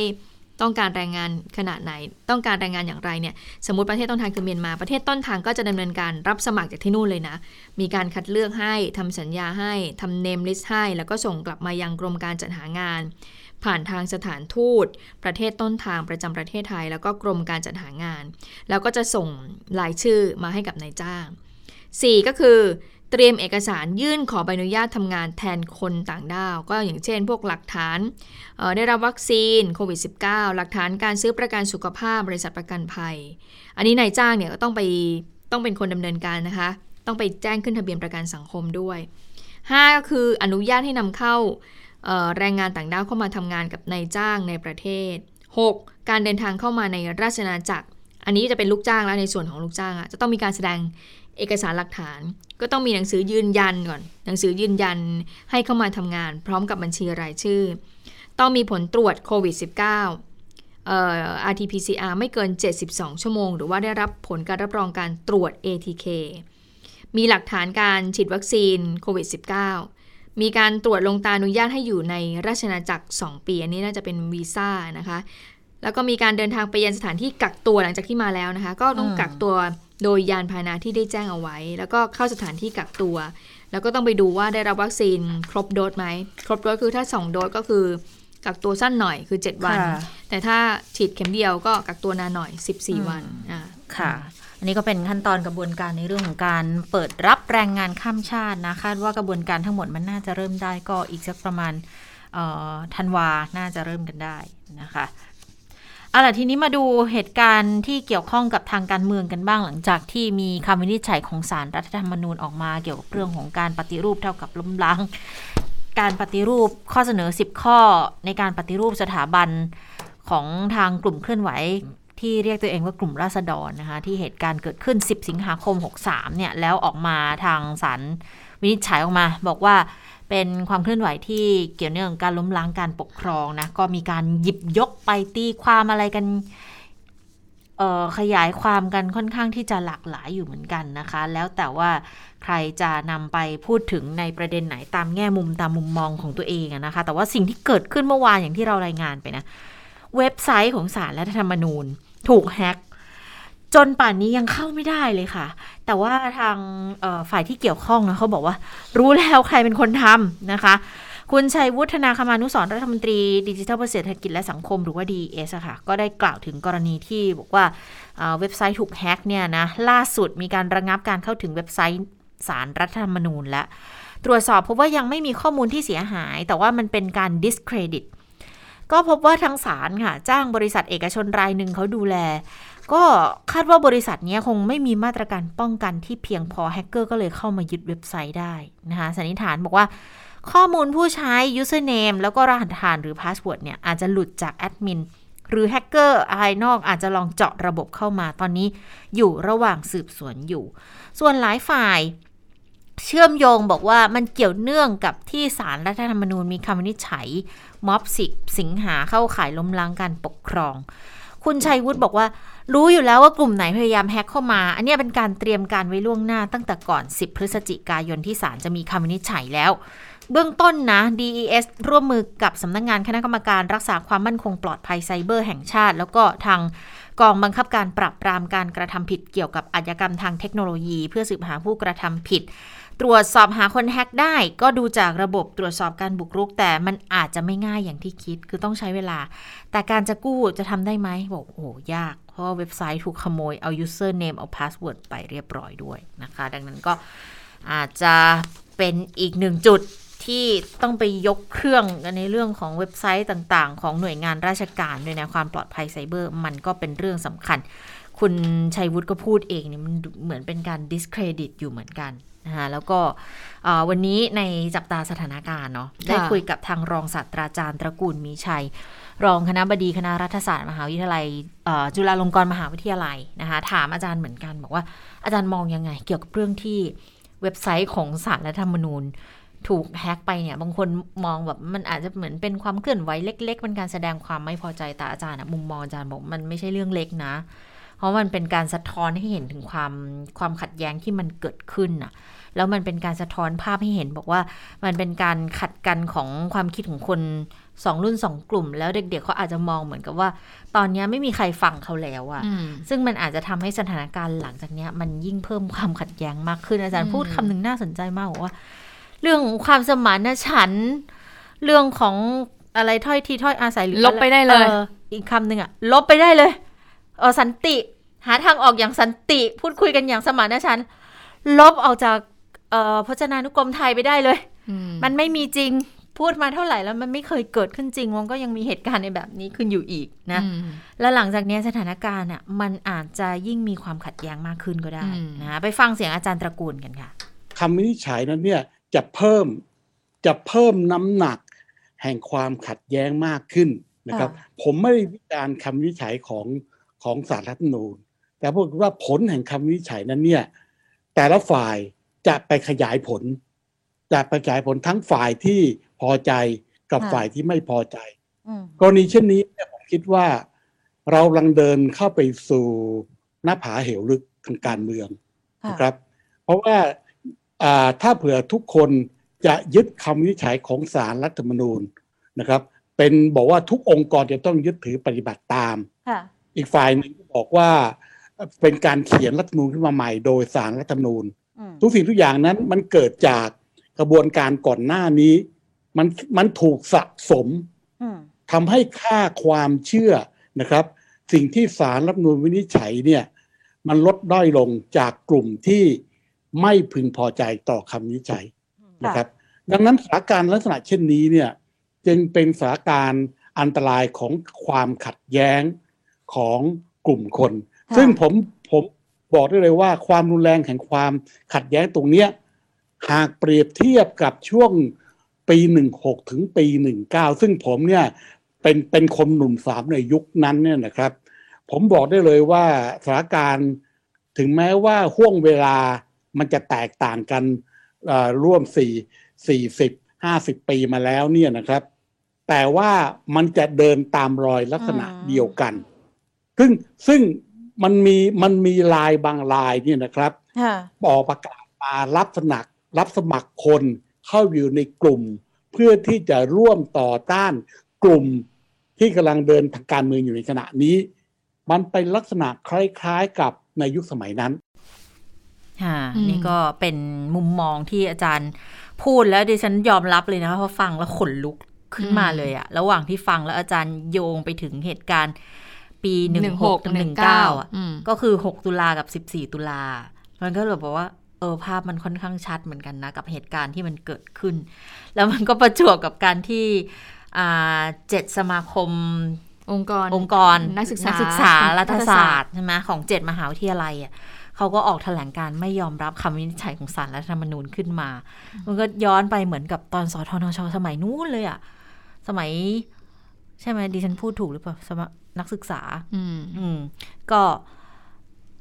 ต้องการแรงงานขนาดไหน ต้องการแรงงานอย่างไรเนี่ย สมมติประเทศต้นทางคือเมียนมา ประเทศต้นทางก็จะดำเนินการรับสมัครจากที่นู่นเลยนะ มีการคัดเลือกให้ทำสัญญาให้ทำเนมลิสต์ให้ แล้วก็ส่งกลับมายังกรมการจัดหางาน ผ่านทางสถานทูต ประเทศต้นทางประจำประเทศไทย แล้วก็กรมการจัดหางาน แล้วก็จะส่งรายชื่อมาให้กับนายจ้าง 4 ก็คือเตรียมเอกสารยื่นขอใบอนุญาตทำงานแทนคนต่างด้าว ก็อย่างเช่น พวกหลักฐานออได้รับวัคซีนโควิด -19 หลักฐานการซื้อประกันสุขภาพบริษัทประกันภัย อันนี้นายจ้างเนี่ยก็ต้องไปต้องเป็นคนดำเนินการนะคะ ต้องไปแจ้งขึ้นทะเบียนประกันสังคมด้วย 5 ก็คืออนุญาตให้นำเข้า แรงงานต่างด้าวเข้ามาทำงานกับนายจ้างในประเทศ 6. การเดินทางเข้ามาในราชอาจักร อันนี้จะเป็นลูกจ้างแล้วในส่วนของลูกจ้างอะจะต้องมีการแสดงเอกสารหลักฐาน ก็ต้องมีหนังสือยืนยันก่อน หนังสือยืนยันให้เข้ามาทำงาน พร้อมกับบัญชีรายชื่อ ต้องมีผลตรวจโควิด -19 เอ่อ RT-PCR ไม่เกิน 72 ชั่วโมง หรือว่าได้รับผลการรับรองการตรวจ ATK มีหลักฐานการฉีดวัคซีนโควิด -19 มีการตรวจลงตาอนุญาตให้อยู่ในราชอาณาจักร 2 ปี อันนี้น่าจะเป็นวีซ่านะคะ แล้วก็มีการเดินทางไปยังสถานที่กักตัวหลังจากที่มาแล้วนะคะ ก็ต้องอืมกักตัวโดยยานพาหนะที่ได้แจ้งเอาไว้ แล้วก็เข้าสถานที่กักตัว แล้วก็ต้องไปดูว่าได้รับวัคซีนครบโดสไหม ครบโดสคือถ้า 2 โดสก็คือกักตัวสั้นหน่อยคือ 7 วันค่ะแต่ถ้าฉีดเข็มเดียวก็กักตัวนานหน่อย 14 วันอ่าค่ะอั นนี้ก็เป็นขั้นตอนกระบวนการในเรื่องของการเปิดรับแรงงานข้ามชาตินะคาดว่ากระบวนการทั้งหมดมันน่าจะเริ่มได้ก็อีกสักประมาณธันวา น่าจะเริ่มกันได้นะคะเอาล่ะทีนี้มาดูเหตุการณ์ที่เกี่ยวข้องกับทางการเมืองกันบ้างหลังจากที่มีคำวินิจฉัยของศาลรัฐธรรมนูญออกมาเกี่ยวกับเรื่องของการปฏิรูปเท่ากับล้มล้าง การปฏิรูปข้อเสนอ 10 ข้อในการปฏิรูปสถาบันของทางกลุ่มเคลื่อนไหว ที่เรียกตัวเองว่ากลุ่มราษฎรนะคะที่เหตุการณ์เกิดขึ้น 10 สิงหาคม 63 เนี่ย แล้วออกมาทางศาลวินิจฉัยออกมา บอกว่าเป็นความเคลื่อนไหวที่เกี่ยวเนื่องการล้มล้างการปกครองนะก็มีการหยิบยกไปตีความอะไรกันขยายความกันค่อนข้างที่จะหลากหลายอยู่เหมือนกันนะคะ แล้วแต่ว่าใครจะนำไปพูดถึงในประเด็นไหนตามแง่มุมตามมุมมองของตัวเองนะคะ แต่ว่าสิ่งที่เกิดขึ้นเมื่อวานอย่างที่เรารายงานไปนะ เว็บไซต์ของศาลรัฐธรรมนูญ ถูกแฮ็กจนป่านนี้ยังเข้าไม่ได้เลยค่ะ แต่ว่าทางฝ่ายที่เกี่ยวข้องนะเขาบอกว่า รู้แล้วใครเป็นคนทำนะคะ คุณชัยวุฒนาคมานุสรรัฐมนตรีดิจิทัลเพื่อเศรษฐกิจและสังคมหรือว่า DES อะค่ะ ก็ได้กล่าวถึงกรณีที่บอกว่าเว็บไซต์ถูกแฮ็กเนี่ยนะล่าสุดมีการระงับการเข้าถึงเว็บไซต์ศาลรัฐธรรมนูญและตรวจสอบพบว่ายังไม่มีข้อมูลที่เสียหาย แต่ว่ามันเป็นการ discredit ก็พบว่าทางศาลค่ะ จ้างบริษัทเอกชนรายหนึ่งเขาดูแล ก็คาดว่าบริษัทนี้คงไม่มีมาตรการป้องกันที่เพียงพอแฮกเกอร์ก็เลยเข้ามายึดเว็บไซต์ได้นะคะสันนิษฐานบอกว่าข้อมูลผู้ใช้ username แล้วก็รหัสผ่านหรือ password เนี่ย อาจจะหลุดจากแอดมินหรือแฮกเกอร์ภายนอกอาจจะลองเจาะระบบเข้ามาตอนนี้อยู่ระหว่างสืบสวนอยู่ ส่วนหลายฝ่ายเชื่อมโยงบอกว่ามันเกี่ยวเนื่องกับที่ศาลรัฐธรรมนูญมีคำวินิจฉัย ม็อบสิสิงหาเข้าข่ายล้มล้างการปกครอง คุณชัยวุฒิบอกว่ารู้อยู่แล้วว่ากลุ่มไหนพยายามแฮ็กเข้ามา อันนี้เป็นการเตรียมการไว้ล่วงหน้าตั้งแต่ก่อน 10 พฤศจิกายนที่ศาลจะมีคำวินิจฉัยแล้ว เบื้องต้นนะ DES ร่วมมือกับสำนักงงานคณะกรรมการรักษาความมั่นคงปลอดภัยไซเบอร์แห่งชาติ แล้วก็ทางกองบังคับการปราบปรามการกระทำผิดเกี่ยวกับอาชญากรรมทางเทคโนโลยี เพื่อสืบหาผู้กระทำผิด ตรวจสอบหาคนแฮ็กได้ ก็ดูจากระบบตรวจสอบการบุกรุก แต่มันอาจจะไม่ง่ายอย่างที่คิด คือต้องใช้เวลา แต่การจะกู้จะทำได้ไหมบอกโอ้ยาก เพราะเว็บไซต์ถูกขโมยเอา username เอา password ไปเรียบร้อยด้วยนะคะ ดังนั้นก็อาจจะเป็นอีกหนึ่งจุดที่ต้องไปยกเครื่องในเรื่องของเว็บไซต์ต่างๆ ของหน่วยงานราชการด้วยนะความปลอดภัยไซเบอร์มันก็เป็นเรื่องสำคัญ คุณชัยวุฒิก็พูดเองเนี่ยมันเหมือนเป็นการ discredit อยู่เหมือนกัน นะคะแล้วก็วันนี้ในจับตาสถานการณ์เนาะได้คุยกับทางรองศาสตราจารย์ตระกูลมีชัย รองคณะบดีคณะรัฐศาสตร์มหาวิทยาลัยจุฬาลงกรณ์มหาวิทยาลัยนะคะถามอาจารย์เหมือนกัน บอกว่าอาจารย์มองยังไง เกี่ยวกับเรื่องที่เว็บไซต์ของศาลรัฐธรรมนูญถูกแฮ็กไปเนี่ย บางคนมองแบบมันอาจจะเหมือนเป็นความเคลื่อนไหวเล็ก ๆ เป็นการแสดงความไม่พอใจแต่อาจารย์มุมมองอาจารย์บอกมันไม่ใช่เรื่องเล็กนะ เพราะมันเป็นการสะท้อนให้เห็นถึงความความขัดแย้งที่มันเกิดขึ้นน่ะ แล้วมันเป็นการสะท้อนภาพให้เห็น บอกว่ามันเป็นการขัดกันของความคิดของคนสองรุ่นสองกลุ่ม แล้วเด็กๆเขาอาจจะมองเหมือนกับว่า ตอนนี้ไม่มีใครฟังเขาแล้วอะซึ่งมันอาจจะทำให้สถานการณ์หลังจากนี้มันยิ่งเพิ่มความขัดแย้งมากขึ้นอาจารย์พูดคำหนึ่งน่าสนใจมากบอกว่า เรื่องของความสมานฉันท์เรื่องของอะไรถ้อยทีถ้อยอาศัยหรือลบไปได้เลยอีกคำหนึ่งอะลบไปได้เลยเออสันติ หาทางออกอย่างสันติ พูดคุยกันอย่างสมานฉันท์ลบออกจากเอ่อ พจนานุกรมไทยไปได้เลย มันไม่มีจริงพูดมาเท่าไหร่แล้วมันไม่เคยเกิดขึ้นจริงมันก็ยังมีเหตุการณ์ในแบบนี้ขึ้นอยู่อีกนะ แล้วหลังจากนี้สถานการณ์อะมันอาจจะยิ่งมีความขัดแย้งมากขึ้นก็ได้นะไปฟังเสียงอาจารย์ตระกูลกันค่ะคำวินิจฉัยนั้นเนี่ยจะเพิ่มจะเพิ่มน้ำหนักแห่งความขัดแย้งมากขึ้นนะครับ ผมไม่ได้วิจารณ์คำวินิจฉัยของของสารรัฐธรรมนูญแต่พูดว่าผลแห่งคำวินิจฉัยนั้นเนี่ยแต่ละฝ่าย จะไปขยายผล จะไปขยายผลทั้งฝ่ายที่พอใจกับฝ่ายที่ไม่พอใจกรณีเช่นนี้เนี่ยผมคิดว่าเรากำลังเดินเข้าไปสู่หน้าผาเหวลึกทางการเมืองนะครับ เพราะว่าถ้าเผื่อทุกคนจะยึดคำวินิจฉัยของศาลรัฐธรรมนูญนะครับ เป็นบอกว่าทุกองค์กรจะต้องยึดถือปฏิบัติตาม อีกฝ่ายหนึ่งบอกว่าเป็นการเขียนรัฐธรรมนูญขึ้นมาใหม่ โดยศาลรัฐธรรมนูญ ทุกสิ่งทุกอย่างนั้นมันเกิดจากกระบวนการก่อนหน้านี้ มันมันถูกสะสมทำให้ค่าความเชื่อนะครับ สิ่งที่ศาลรัฐธรรมนูญวินิจฉัยเนี่ย มันลดด้อยลงจากกลุ่มที่ไม่พึงพอใจต่อคำวินิจฉัยนะครับ ดังนั้นสถานการณ์ลักษณะเช่นนี้เนี่ย จึงเป็นสถานการณ์อันตรายของความขัดแย้งของกลุ่มคน ซึ่งผมผม บอกได้เลยว่าความรุนแรงแห่งความขัดแย้งตรงเนี้ยหากเปรียบเทียบกับช่วงปีหนึ่งหกถึงปีหนึ่งเก้าซึ่งผมเนี่ยเป็นเป็นคนหนุ่มสามในยุคนั้นเนี่ยนะครับ ผมบอกได้เลยว่าสถานการณ์ถึงแม้ว่าห่วงเวลามันจะแตกต่างกันร่วมสี่สี่สิบห้าสิบปีมาแล้วเนี่ยนะครับ แต่ว่ามันจะเดินตามรอยลักษณะเดียวกัน ซึ่งซึ่ง มันมีมันมีลายบางลายเนี่ยนะครับออกประกาศมารับสมัครรับสมัครคนเข้าอยู่ในกลุ่ม เพื่อที่จะร่วมต่อต้านกลุ่มที่กำลังเดินทางการเมืองอยู่ในขณะนี้ มันเป็นลักษณะคล้ายๆกับในยุคสมัยนั้นค่ะนี่ก็เป็นมุมมองที่อาจารย์พูดแล้วดิฉันยอมรับเลยนะคะเพราะฟังแล้วขนลุกขึ้นมาเลยอะระหว่างที่ฟังแล้วอาจารย์โยงไปถึงเหตุการณ์ ปีหนึ่งหกหนึ่งเก้าอะก็คือหกตุลากับสิบสี่ตุลา มันก็แบบว่า เออภาพมันค่อนข้างชัดเหมือนกันนะ กับเหตุการณ์ที่มันเกิดขึ้น แล้วมันก็ประจวบกับการที่เจ็ดสมาคมองค์กรองค์กรนักศึกษาศึกษารัฐศาสตร์ใช่ไหมของเจ็ดมหาวิทยาลัยอะเขาก็ออกแถลงการไม่ยอมรับคำวินิจฉัยของศาลรัฐธรรมนูญขึ้นมา มันก็ย้อนไปเหมือนกับตอนสทนช สมัยนู้นเลยอะ สมัย ใช่ไหมดิฉันพูดถูกหรือเปล่าสมัย นักศึกษาอืมอืมก็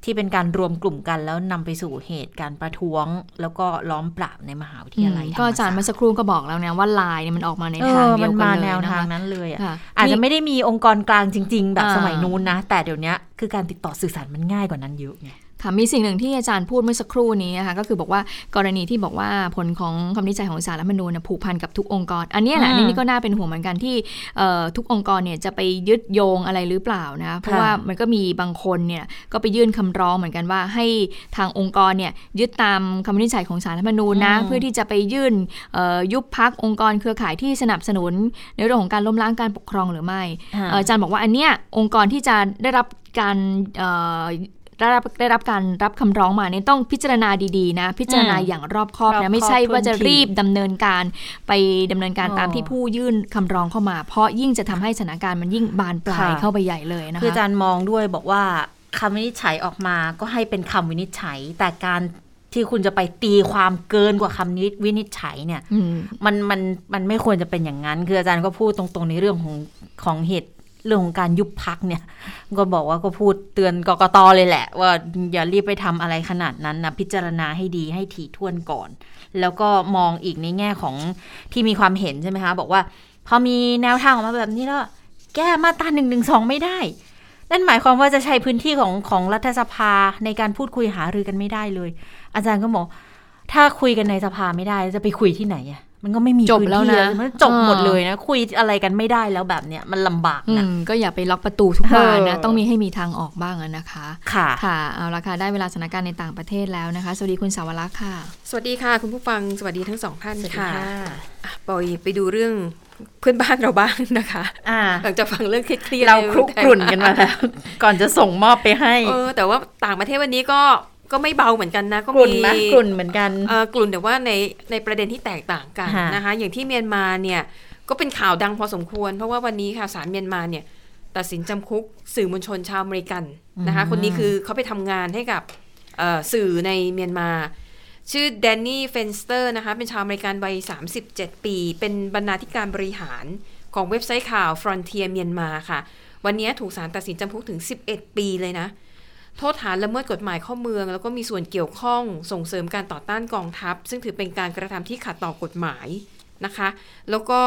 ที่เป็นการรวมกลุ่มกันแล้วนำไปสู่เหตุการณ์ประท้วง แล้วก็ล้อมปราบในมหาวิทยาลัยก็อาจารย์เมื่อสักครู่ก็บอกแล้วนะว่าลายเนี่ยมันออกมาในเอทางอเดีมัยนวกัมานเลยแนวนะทางคะนั้นเลยอะค่ะอาจจะไม่ได้มีองค์กรกลางจริง ๆ แบบอ่าสมัยนู้นนะ แต่เดี๋ยวนี้คือการติดต่อสื่อสารมันง่ายกว่านั้นเยอะไง ค่ะมีสิ่งหนึ่งที่อาจารย์พูดเมื่อสักครู่นี้นะคะก็คือบอกว่ากรณีที่บอกว่าผลของคำวินิจฉัยของศาลรัฐธรรมนูญน่ะผูกพันกับทุกองค์กร อันเนี้ยแหละอืมอันนี่ก็น่าเป็นห่วงเหมือนกันที่เอ่อทุกองค์กรเนี่ยจะไปยึดโยงอะไรหรือเปล่านะเพราะค่ะว่ามันก็มีบางคนเนี่ยก็ไปยื่นคำร้องเหมือนกันว่าให้ทางองค์กรเนี่ยยึดตามคำวินิจฉัยของศาลรัฐธรรมนูญนะอืมเพื่อที่จะไปยื่นเอ่อยุบพักองค์กรเครือข่ายที่สนับสนุน ในเรื่องของการล้มล้างการปกครองหรือไม่ค่ะเอ่ออาจารย์บอกว่าอันเนี้ยองค์กรที่จะได้รับการเอ่อ ได้รับได้รับการรับคำร้องมาเนี่ยต้องพิจารณาดีๆนะ พิจารณาอืมอย่างรอบคอบรอบคอนะบไม่ใช่ว่าจะถ้วนทีรีบดำเนินการไปดำเนินการอ๋อตามที่ผู้ยื่นคำร้องเข้ามา เพราะยิ่งจะทำให้สถานการณ์มันยิ่งบานปลายค่ะเข้าไปใหญ่เลยนะคะคืออาจารย์มองด้วยบอกว่าคำวินิจฉัยออกมาก็ให้เป็นคำวินิจฉัย แต่การที่คุณจะไปตีความเกินกว่าคำนิวินิจฉัยเนี่ยอืมมันมันมันไม่ควรจะเป็นอย่างนั้น คืออาจารย์ก็พูดตรงๆในเรื่องของของเหตุ เรื่องของการยุบพักเนี่ย ก็บอกว่าก็พูดเตือนกกตเลยแหละ ว่าอย่ารีบไปทำอะไรขนาดนั้นนะพิจารณาให้ดีให้ถี่ถ้วนก่อน แล้วก็มองอีกในแง่ของที่มีความเห็นใช่ไหมคะ บอกว่า พอมีแนวทางออกมาแบบนี้แล้วแก้มาตราหนึ่งหนึ่งสองไม่ได้ นั่นหมายความว่าจะใช้พื้นที่ของของรัฐสภาในการพูดคุยหารือกันไม่ได้เลย อาจารย์ก็บอกถ้าคุยกันในสภาไม่ได้จะไปคุยที่ไหนอะ มันก็ไม่มีจบพื้นแล้วที่นะมันจบหมดเออเลยนะ คุยอะไรกันไม่ได้แล้วแบบเนี้ยมันลำบากอืนะมก็อย่าไปล็อกประตูทุกบานนะเออต้องมีให้มีทางออกบ้างอะนะคะ ค่ะค่ะเอาละค่ะได้เวลาสถานการณ์ในต่างประเทศแล้วนะคะ สวัสดีคุณสาวรักษ์ค่ะ สวัสดีค่ะ คุณผู้ฟังสวัสดีทั้งสองท่านสวัสดีค่ะค่ะอะปอยไปดูเรื่องเพื่อนบ้านเราบ้างนะคะอ่าหลังจากฟังเรื่องเครียดๆเราในคลุกกลุ่นกันมาแล้วก่อนจะส่งมอบไปให้เออแต่ว่าต่างประเทศวันนี้ก็ ก็ไม่เบาเหมือนกันนะ ก็กลุ่นมีไหมกลุ่นเหมือนกันเออกลุ่นแต่ว่าในในประเด็นที่แตกต่างกันค่ะนะคะ อย่างที่เมียนมาเนี่ยก็เป็นข่าวดังพอสมควร เพราะว่าวันนี้ค่ะศาลเมียนมาเนี่ยตัดสินจำคุกสื่อมวลชนชาวอเมริกันนะคะ คนนี้คือเขาไปทำงานให้กับเอ่อสื่อในเมียนมา ชื่อแดนนี่เฟนสเตอร์นะคะ เป็นชาวอเมริกันวัย 37 ปี เป็นบรรณาธิการบริหารของเว็บไซต์ข่าว Frontier เมียนมาค่ะ วันนี้ถูกศาลตัดสินจำคุกถึง 11 ปีเลยนะ โทษฐานละเมิดกฎหมายเข้าเมือง แล้วก็มีส่วนเกี่ยวข้องส่งเสริมการต่อต้านกองทัพ ซึ่งถือเป็นการกระทำที่ขัดต่อกฎหมายนะคะ แล้วก็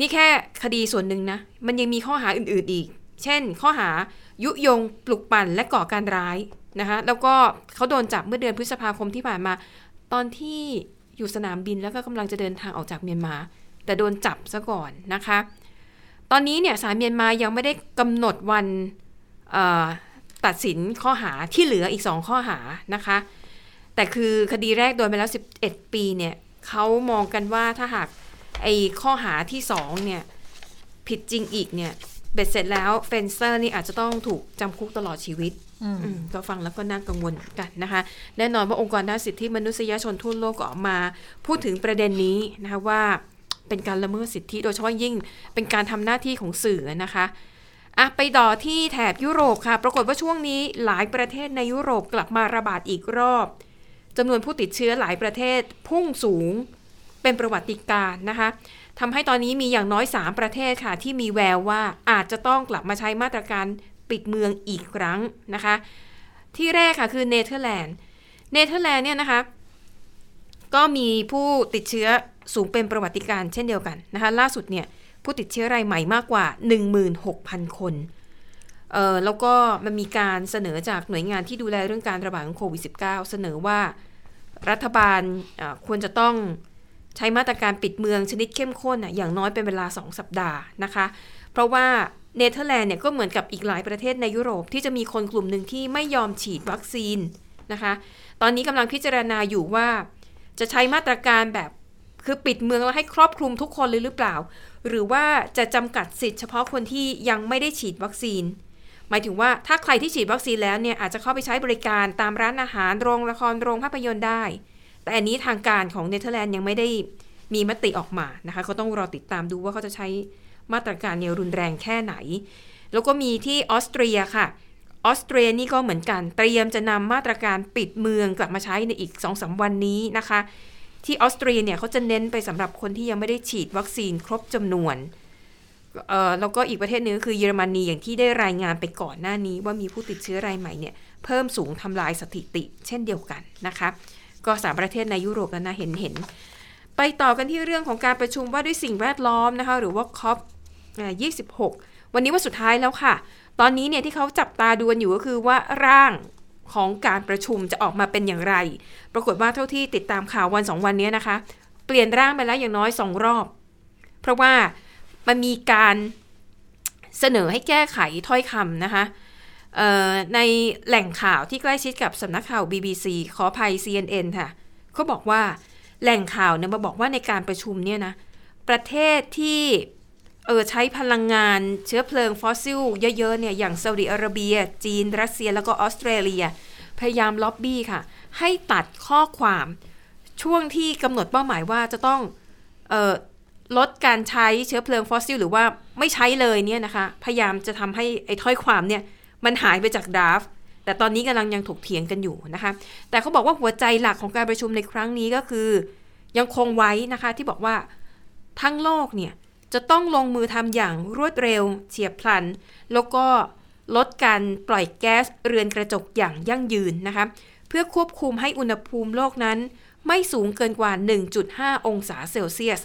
นี่แค่คดีส่วนหนึ่งนะ มันยังมีข้อหาอื่นๆอีก เช่น ข้อหายุยงปลุกปั่นและก่อการร้ายนะคะแล้วก็เขาโดนจับเมื่อเดือนพฤษภาคมที่ผ่านมา ตอนที่อยู่สนามบินแล้วก็กำลังจะเดินทางออกจากเมียนมา แต่โดนจับซะก่อนนะคะ ตอนนี้เนี่ยศาลเมียนมายังไม่ได้กำหนดวันเตัดสินข้อหาที่เหลืออีก 2 ข้อหานะคะ แต่คือคดีแรกโดนไปแล้ว 11 ปีเนี่ยเขามองกันว่าถ้าหากไอ้ข้อหาที่2เนี่ยผิดจริงอีกเนี่ยเบ็ดเสร็จแล้วเฟนเซอร์นี่อาจจะต้องถูกจำคุกตลอดชีวิตอืมอืมก็ฟังแล้วก็น่ากังวลกันนะคะ แน่นอนว่าองค์กรด้านสิทธิมนุษยชนทั่วโลกก็ออกมา พูดถึงประเด็นนี้นะคะว่าเป็นการละเมิดสิทธิโดยเฉพาะยิ่งเป็นการทำหน้าที่ของสื่อนะคะ อะไปต่อที่แถบยุโรปค่ะ ปรากฏว่าช่วงนี้หลายประเทศในยุโรปกลับมาระบาดอีกรอบจำนวนผู้ติดเชื้อหลายประเทศพุ่งสูงเป็นประวัติการณ์นะคะทำให้ตอนนี้มีอย่างน้อย 3 ประเทศค่ะ ที่มีแววว่าอาจจะต้องกลับมาใช้มาตรการปิดเมืองอีกครั้งนะคะ ที่แรกค่ะคือเนเธอร์แลนด์เนเธอร์แลนด์เนี่ยนะคะ ก็มีผู้ติดเชื้อสูงเป็นประวัติการณ์เช่นเดียวกันนะคะ ล่าสุดเนี่ย ผู้ติดเชื้อรายใหม่มากกว่า 16,000 คนเอ่อแล้วก็มันมีการเสนอจากหน่วยงานที่ดูแลเรื่องการระบาดของโควิด -19 เสนอว่ารัฐบาลควรจะต้องใช้มาตรการปิดเมืองชนิดเข้มข้นน่ะอย่างน้อยเป็นเวลา 2 สัปดาห์นะคะ เพราะว่าเนเธอร์แลนด์เนี่ยก็เหมือนกับอีกหลายประเทศในยุโรปที่จะมีคนกลุ่มหนึ่งที่ไม่ยอมฉีดวัคซีนนะคะ ตอนนี้กำลังพิจารณาอยู่ว่า จะใช้มาตรการแบบคือปิดเมืองแล้วให้ครอบคลุมทุกคนเลยหรือเปล่า หรือว่าจะจำกัดสิทธิ์เฉพาะคนที่ยังไม่ได้ฉีดวัคซีน หมายถึงว่าถ้าใครที่ฉีดวัคซีนแล้วเนี่ยอาจจะเข้าไปใช้บริการตามร้านอาหารโรงละครโรงภาพยนตร์ได้ แต่อันนี้ทางการของเนเธอร์แลนด์ยังไม่ได้มีมติออกมานะคะเขาต้องรอติดตามดูว่าเขาจะใช้มาตรการเนี่ยรุนแรงแค่ไหน แล้วก็มีที่ออสเตรียค่ะออสเตรียนี่ก็เหมือนกัน เตรียมจะนำมาตรการปิดเมืองกลับมาใช้ในอีก2อสวันนี้นะคะ ที่ออสเตรียเนี่ยเขาจะเน้นไปสำหรับคนที่ยังไม่ได้ฉีดวัคซีนครบจำนวนเอ่อแล้วก็อีกประเทศหนึงก็คือเยอรมนีอย่างที่ได้รายงานไปก่อนหน้านี้ ว่ามีผู้ติดเชื้อรายใหม่เนี่ยเพิ่มสูงทำลายสถิติ เช่นเดียวกันนะคะก็สามประเทศในยุโรปแล้วนะเห็นเห็นไปต่อกันที่เรื่องของการประชุมว่าด้วยสิ่งแวดล้อมนะคะหรือว่า COP อ่า26 วันนี้วันสุดท้ายแล้วค่ะ ตอนนี้เนี่ยที่เขาจับตาดูกันอยู่ก็คือว่าร่าง ของการประชุมจะออกมาเป็นอย่างไร ปรากฏว่าเท่าที่ติดตามข่าววันสองวันนี้นะคะ เปลี่ยนร่างไปแล้วอย่างน้อยสองรอบ เพราะว่ามันมีการเสนอให้แก้ไขถ้อยคำนะคะในแหล่งข่าวที่ใกล้ชิดกับสำนักข่าว BBC ขออภัย CNN ค่ะเขาบอกว่าแหล่งข่าวเนี่ยมาบอกว่าในการประชุมเนี่ยนะประเทศที่ เออใช้พลังงานเชื้อเพลิงฟอสซิลเยอะๆเนี่ยอย่างซาอุดิอาระเบีย จีน รัสเซียแล้วก็ออสเตรเลีย พยายามล็อบบี้ค่ะ ให้ตัดข้อความช่วงที่กำหนดเป้าหมายว่าจะต้องออลดการใช้เชื้อเพลิงฟอสซิลหรือว่าไม่ใช้เลยเนี่ยนะคะ พยายามจะทำให้ไอ้ถ้อยความเนี่ยมันหายไปจาก draft แต่ตอนนี้กำลังยังถกเถียงกันอยู่นะคะ แต่เขาบอกว่าหัวใจหลักของการประชุมในครั้งนี้ก็คือ ยังคงไว้นะคะที่บอกว่าทั้งโลกเนี่ย จะต้องลงมือทำอย่างรวดเร็ว เฉียบพลัน แล้วก็ลดการปล่อยแก๊สเรือนกระจกอย่างยั่งยืนนะคะเพื่อควบคุมให้อุณหภูมิโลกนั้น ไม่สูงเกินกว่า 1.5 องศาเซลเซียส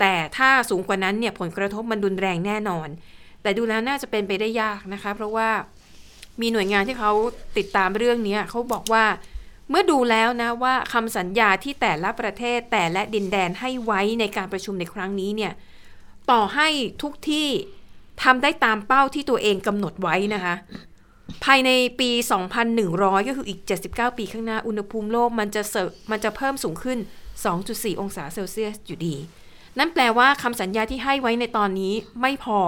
แต่ถ้าสูงกว่านั้นเนี่ยผลกระทบมันรุนแรงแน่นอน แต่ดูแล้วน่าจะเป็นไปได้ยากนะคะ เพราะว่ามีหน่วยงานที่เขาติดตามเรื่องนี้เขาบอกว่าเมื่อดูแล้วนะว่าคำสัญญาที่แต่ละประเทศแต่และดินแดนให้ไว้ในการประชุมในครั้งนี้เนี่ย ต่อให้ทุกที่ทำได้ตามเป้าที่ตัวเองกำหนดไว้นะคะ ภายในปี 2,100 ก็คืออีก 79 ปีข้างหน้า อุณหภูมิโลกมันจะเสมันจะเพิ่มสูงขึ้น 2.4 องศาเซลเซียสอยู่ดี นั่นแปลว่าคำสัญญาที่ให้ไว้ในตอนนี้ไม่พอ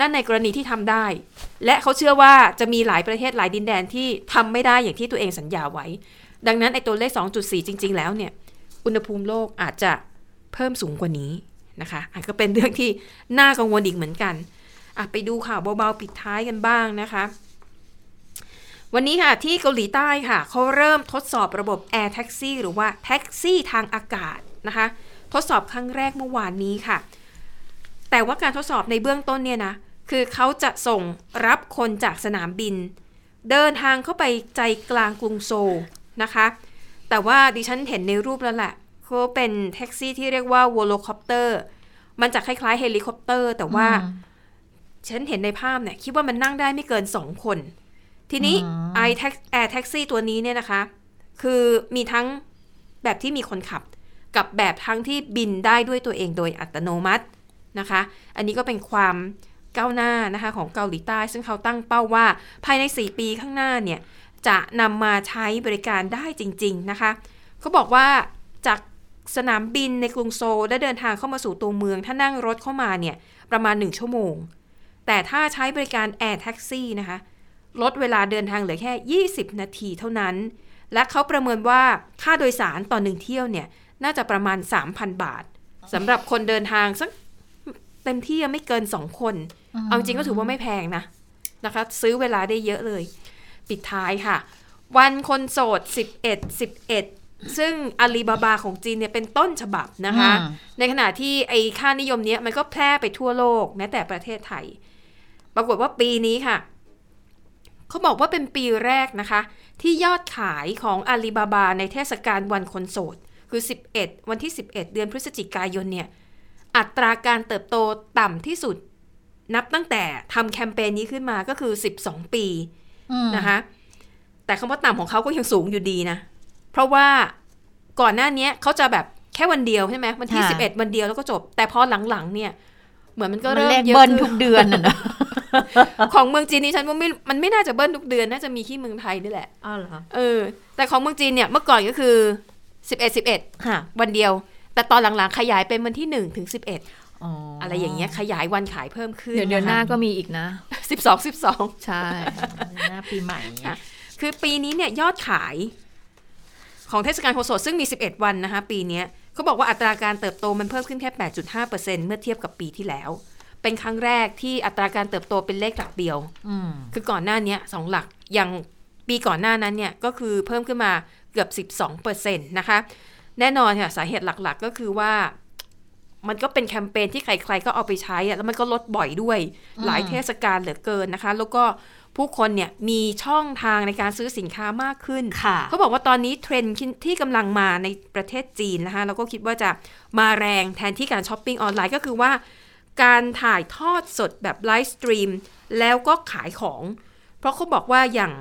นั่นในกรณีที่ทำได้ และเขาเชื่อว่าจะมีหลายประเทศหลายดินแดนที่ทำไม่ได้อย่างที่ตัวเองสัญญาไว้ ดังนั้นไอ้ตัวเลข 2.4 จริง ๆ แล้วเนี่ย อุณหภูมิโลกอาจจะเพิ่มสูงกว่านี้ นะคะอาจก็เป็นเรื่องที่น่ากังวลอีกเหมือนกันอะไปดูข่าวเบาๆปิดท้ายกันบ้างนะคะ วันนี้ค่ะที่เกาหลีใต้ค่ะเขาเริ่มทดสอบระบบ Air Taxi หรือว่าแท็กซี่ทางอากาศนะคะ ทดสอบครั้งแรกเมื่อวานนี้ค่ะ แต่ว่าการทดสอบในเบื้องต้นเนี่ยนะคือเขาจะส่งรับคนจากสนามบิน เดินทางเข้าไปใจกลางกรุงโซลนะคะ แต่ว่าดิฉันเห็นในรูปแล้วแหละ เขาเป็นแท็กซี่ที่เรียกว่า Volocopter มันจะคล้ายๆเฮลิคอปเตอร์ แต่ว่า ฉันเห็นในภาพเนี่ย คิดว่ามันนั่งได้ไม่เกิน2คน ทีนี้อืมไอ้แท็ก air taxi ตัวนี้เนี่ยนะคะ คือมีทั้งแบบที่มีคนขับ กับแบบทั้งที่บินได้ด้วยตัวเองโดยอัตโนมัตินะคะ อันนี้ก็เป็นความก้าวหน้านะคะของเกาหลีใต้ ซึ่งเขาตั้งเป้าว่าภายใน 4 ปีข้างหน้าเนี่ย จะนำมาใช้บริการได้จริง ๆ นะคะ เขาบอกว่าจาก สนามบินในกรุงโซลและเดินทางเข้ามาสู่ตัวเมือง ถ้านั่งรถเข้ามาเนี่ยประมาณ 1 ชั่วโมง แต่ถ้าใช้บริการ Air Taxi นะคะลดเวลาเดินทางเหลือแค่ 20 นาทีเท่านั้น และเขาประเมินว่าค่าโดยสารต่อหนึ่งเที่ยวเนี่ยน่าจะประมาณ 3,000 บาทสำหรับคนเดินทางสักเต็มที่ไม่เกิน 2 คน เอาจริงก็ถือว่าไม่แพงนะนะคะ ซื้อเวลาได้เยอะเลย ปิดท้ายค่ะ วันคนโสด 11 11 ซึ่งอาลีบาบาของจีนเนี่ยเป็นต้นฉบับนะคะอืมในขณะที่ไอ้ค่านิยมเนี้ยมันก็แพร่ไปทั่วโลกแม้แต่ประเทศไทย ปรากฏว่าปีนี้ค่ะ เขาบอกว่าเป็นปีแรกนะคะ ที่ยอดขายของอาลีบาบาในเทศกาลวันคนโสด คือ 11 วันที่ 11 เดือนพฤศจิกายนเนี่ย อัตราการเติบโตต่ำที่สุด นับตั้งแต่ทำแคมเปญนี้ขึ้นมาก็คือ 12 ปีอืมนะคะแต่คำว่าต่ำของเขาก็ยังสูงอยู่ดีนะ เพราะว่าก่อนหน้าเนี้ยเขาจะแบบแค่วันเดียวใช่ไหมวันที่ค่ะ11วันเดียวแล้วก็จบ แต่พอหลังๆเนี่ย เหมือนมันก็มันเริ่มเลขเยอะเบิ้ลขึ้นทุกเดือนน่ะนะของเมืองจีนนี่ฉันว่าไม่มันไม่น่าจะเบิ้ลทุกเดือนน่าจะมีที่เมืองไทยนี่แหละอ้าวเหรอเออ แต่ของเมืองจีนเนี่ยเมื่อก่อนก็คือ11 11ค่ะวันเดียว แต่ตอนหลังๆขยายเป็นวันที่1ถึง11อ๋ออะไรอย่างเงี้ยขยายวันขายเพิ่มขึ้น เดี๋ยวเดือนหน้าก็มีอีกนะ12 12ใช่หน้าปีใหม่เนี่ยคือปีนี้เนี่ยยอดขาย ของเทศกาลโคโสดซึ่งมี 11 วันนะคะปีเนี้ยเขาบอกว่าอัตราการเติบโตมันเพิ่มขึ้นแค่ 8.5%เมื่อเทียบกับปีที่แล้ว เป็นครั้งแรกที่อัตราการเติบโตเป็นเลขหลักเดียวอืมคือก่อนหน้าเนี้ยสองหลักอย่างปีก่อนหน้านั้นเนี่ยก็คือเพิ่มขึ้นมาเกือบ 12%นะคะ แน่นอนค่ะสาเหตุหลักๆก็คือว่ามันก็เป็นแคมเปญที่ใครๆก็เอาไปใช้อะแล้วมันก็ลดบ่อยด้วยอืมหลายเทศกาลเหลือเกินนะคะ แล้วก็ ผู้คนเนี่ยมีช่องทางในการซื้อสินค้ามากขึ้นค่ะเขาบอกว่าตอนนี้เทรนด์ที่กำลังมาในประเทศจีนนะคะแล้วก็คิดว่าจะมาแรงแทนที่การช้อปปิ้งออนไลน์ก็คือว่า การถ่ายทอดสดแบบ live stream แล้วก็ขายของ เพราะเขาบอกว่าอย่าง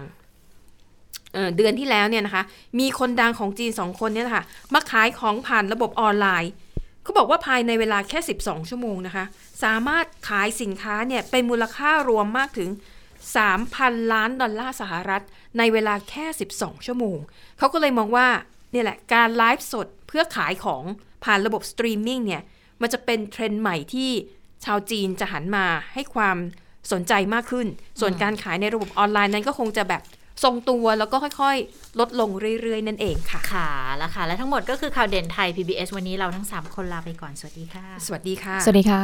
เอ่อเดือนที่แล้วเนี่ยนะคะ มีคนดังของจีนสองคนเนี่ยนะคะมาขายของผ่านระบบออนไลน์เขาบอกว่าภายในเวลาแค่ 12 ชั่วโมงนะคะ สามารถขายสินค้าเนี่ยเป็นมูลค่ารวมมากถึง 3,000 ล้านดอลลาร์สหรัฐ ในเวลาแค่ 12 ชั่วโมง เขาก็เลยมองว่าเนี่ยแหละการไลฟ์สดเพื่อขายของผ่านระบบสตรีมมิ่งเนี่ยมันจะเป็นเทรนด์ใหม่ที่ชาวจีนจะหันมาให้ความสนใจมากขึ้น ส่วนการขายในระบบออนไลน์นั้นก็คงจะแบบทรงตัวแล้วก็ค่อยๆ ลดลงเรื่อยๆ นั่นเองค่ะ ค่ะ แล้วค่ะ และทั้งหมดก็คือข่าวเด่นไทย PBS วันนี้เราทั้ง 3 คนลาไปก่อน สวัสดีค่ะ สวัสดีค่ะ สวัสดีค่ะ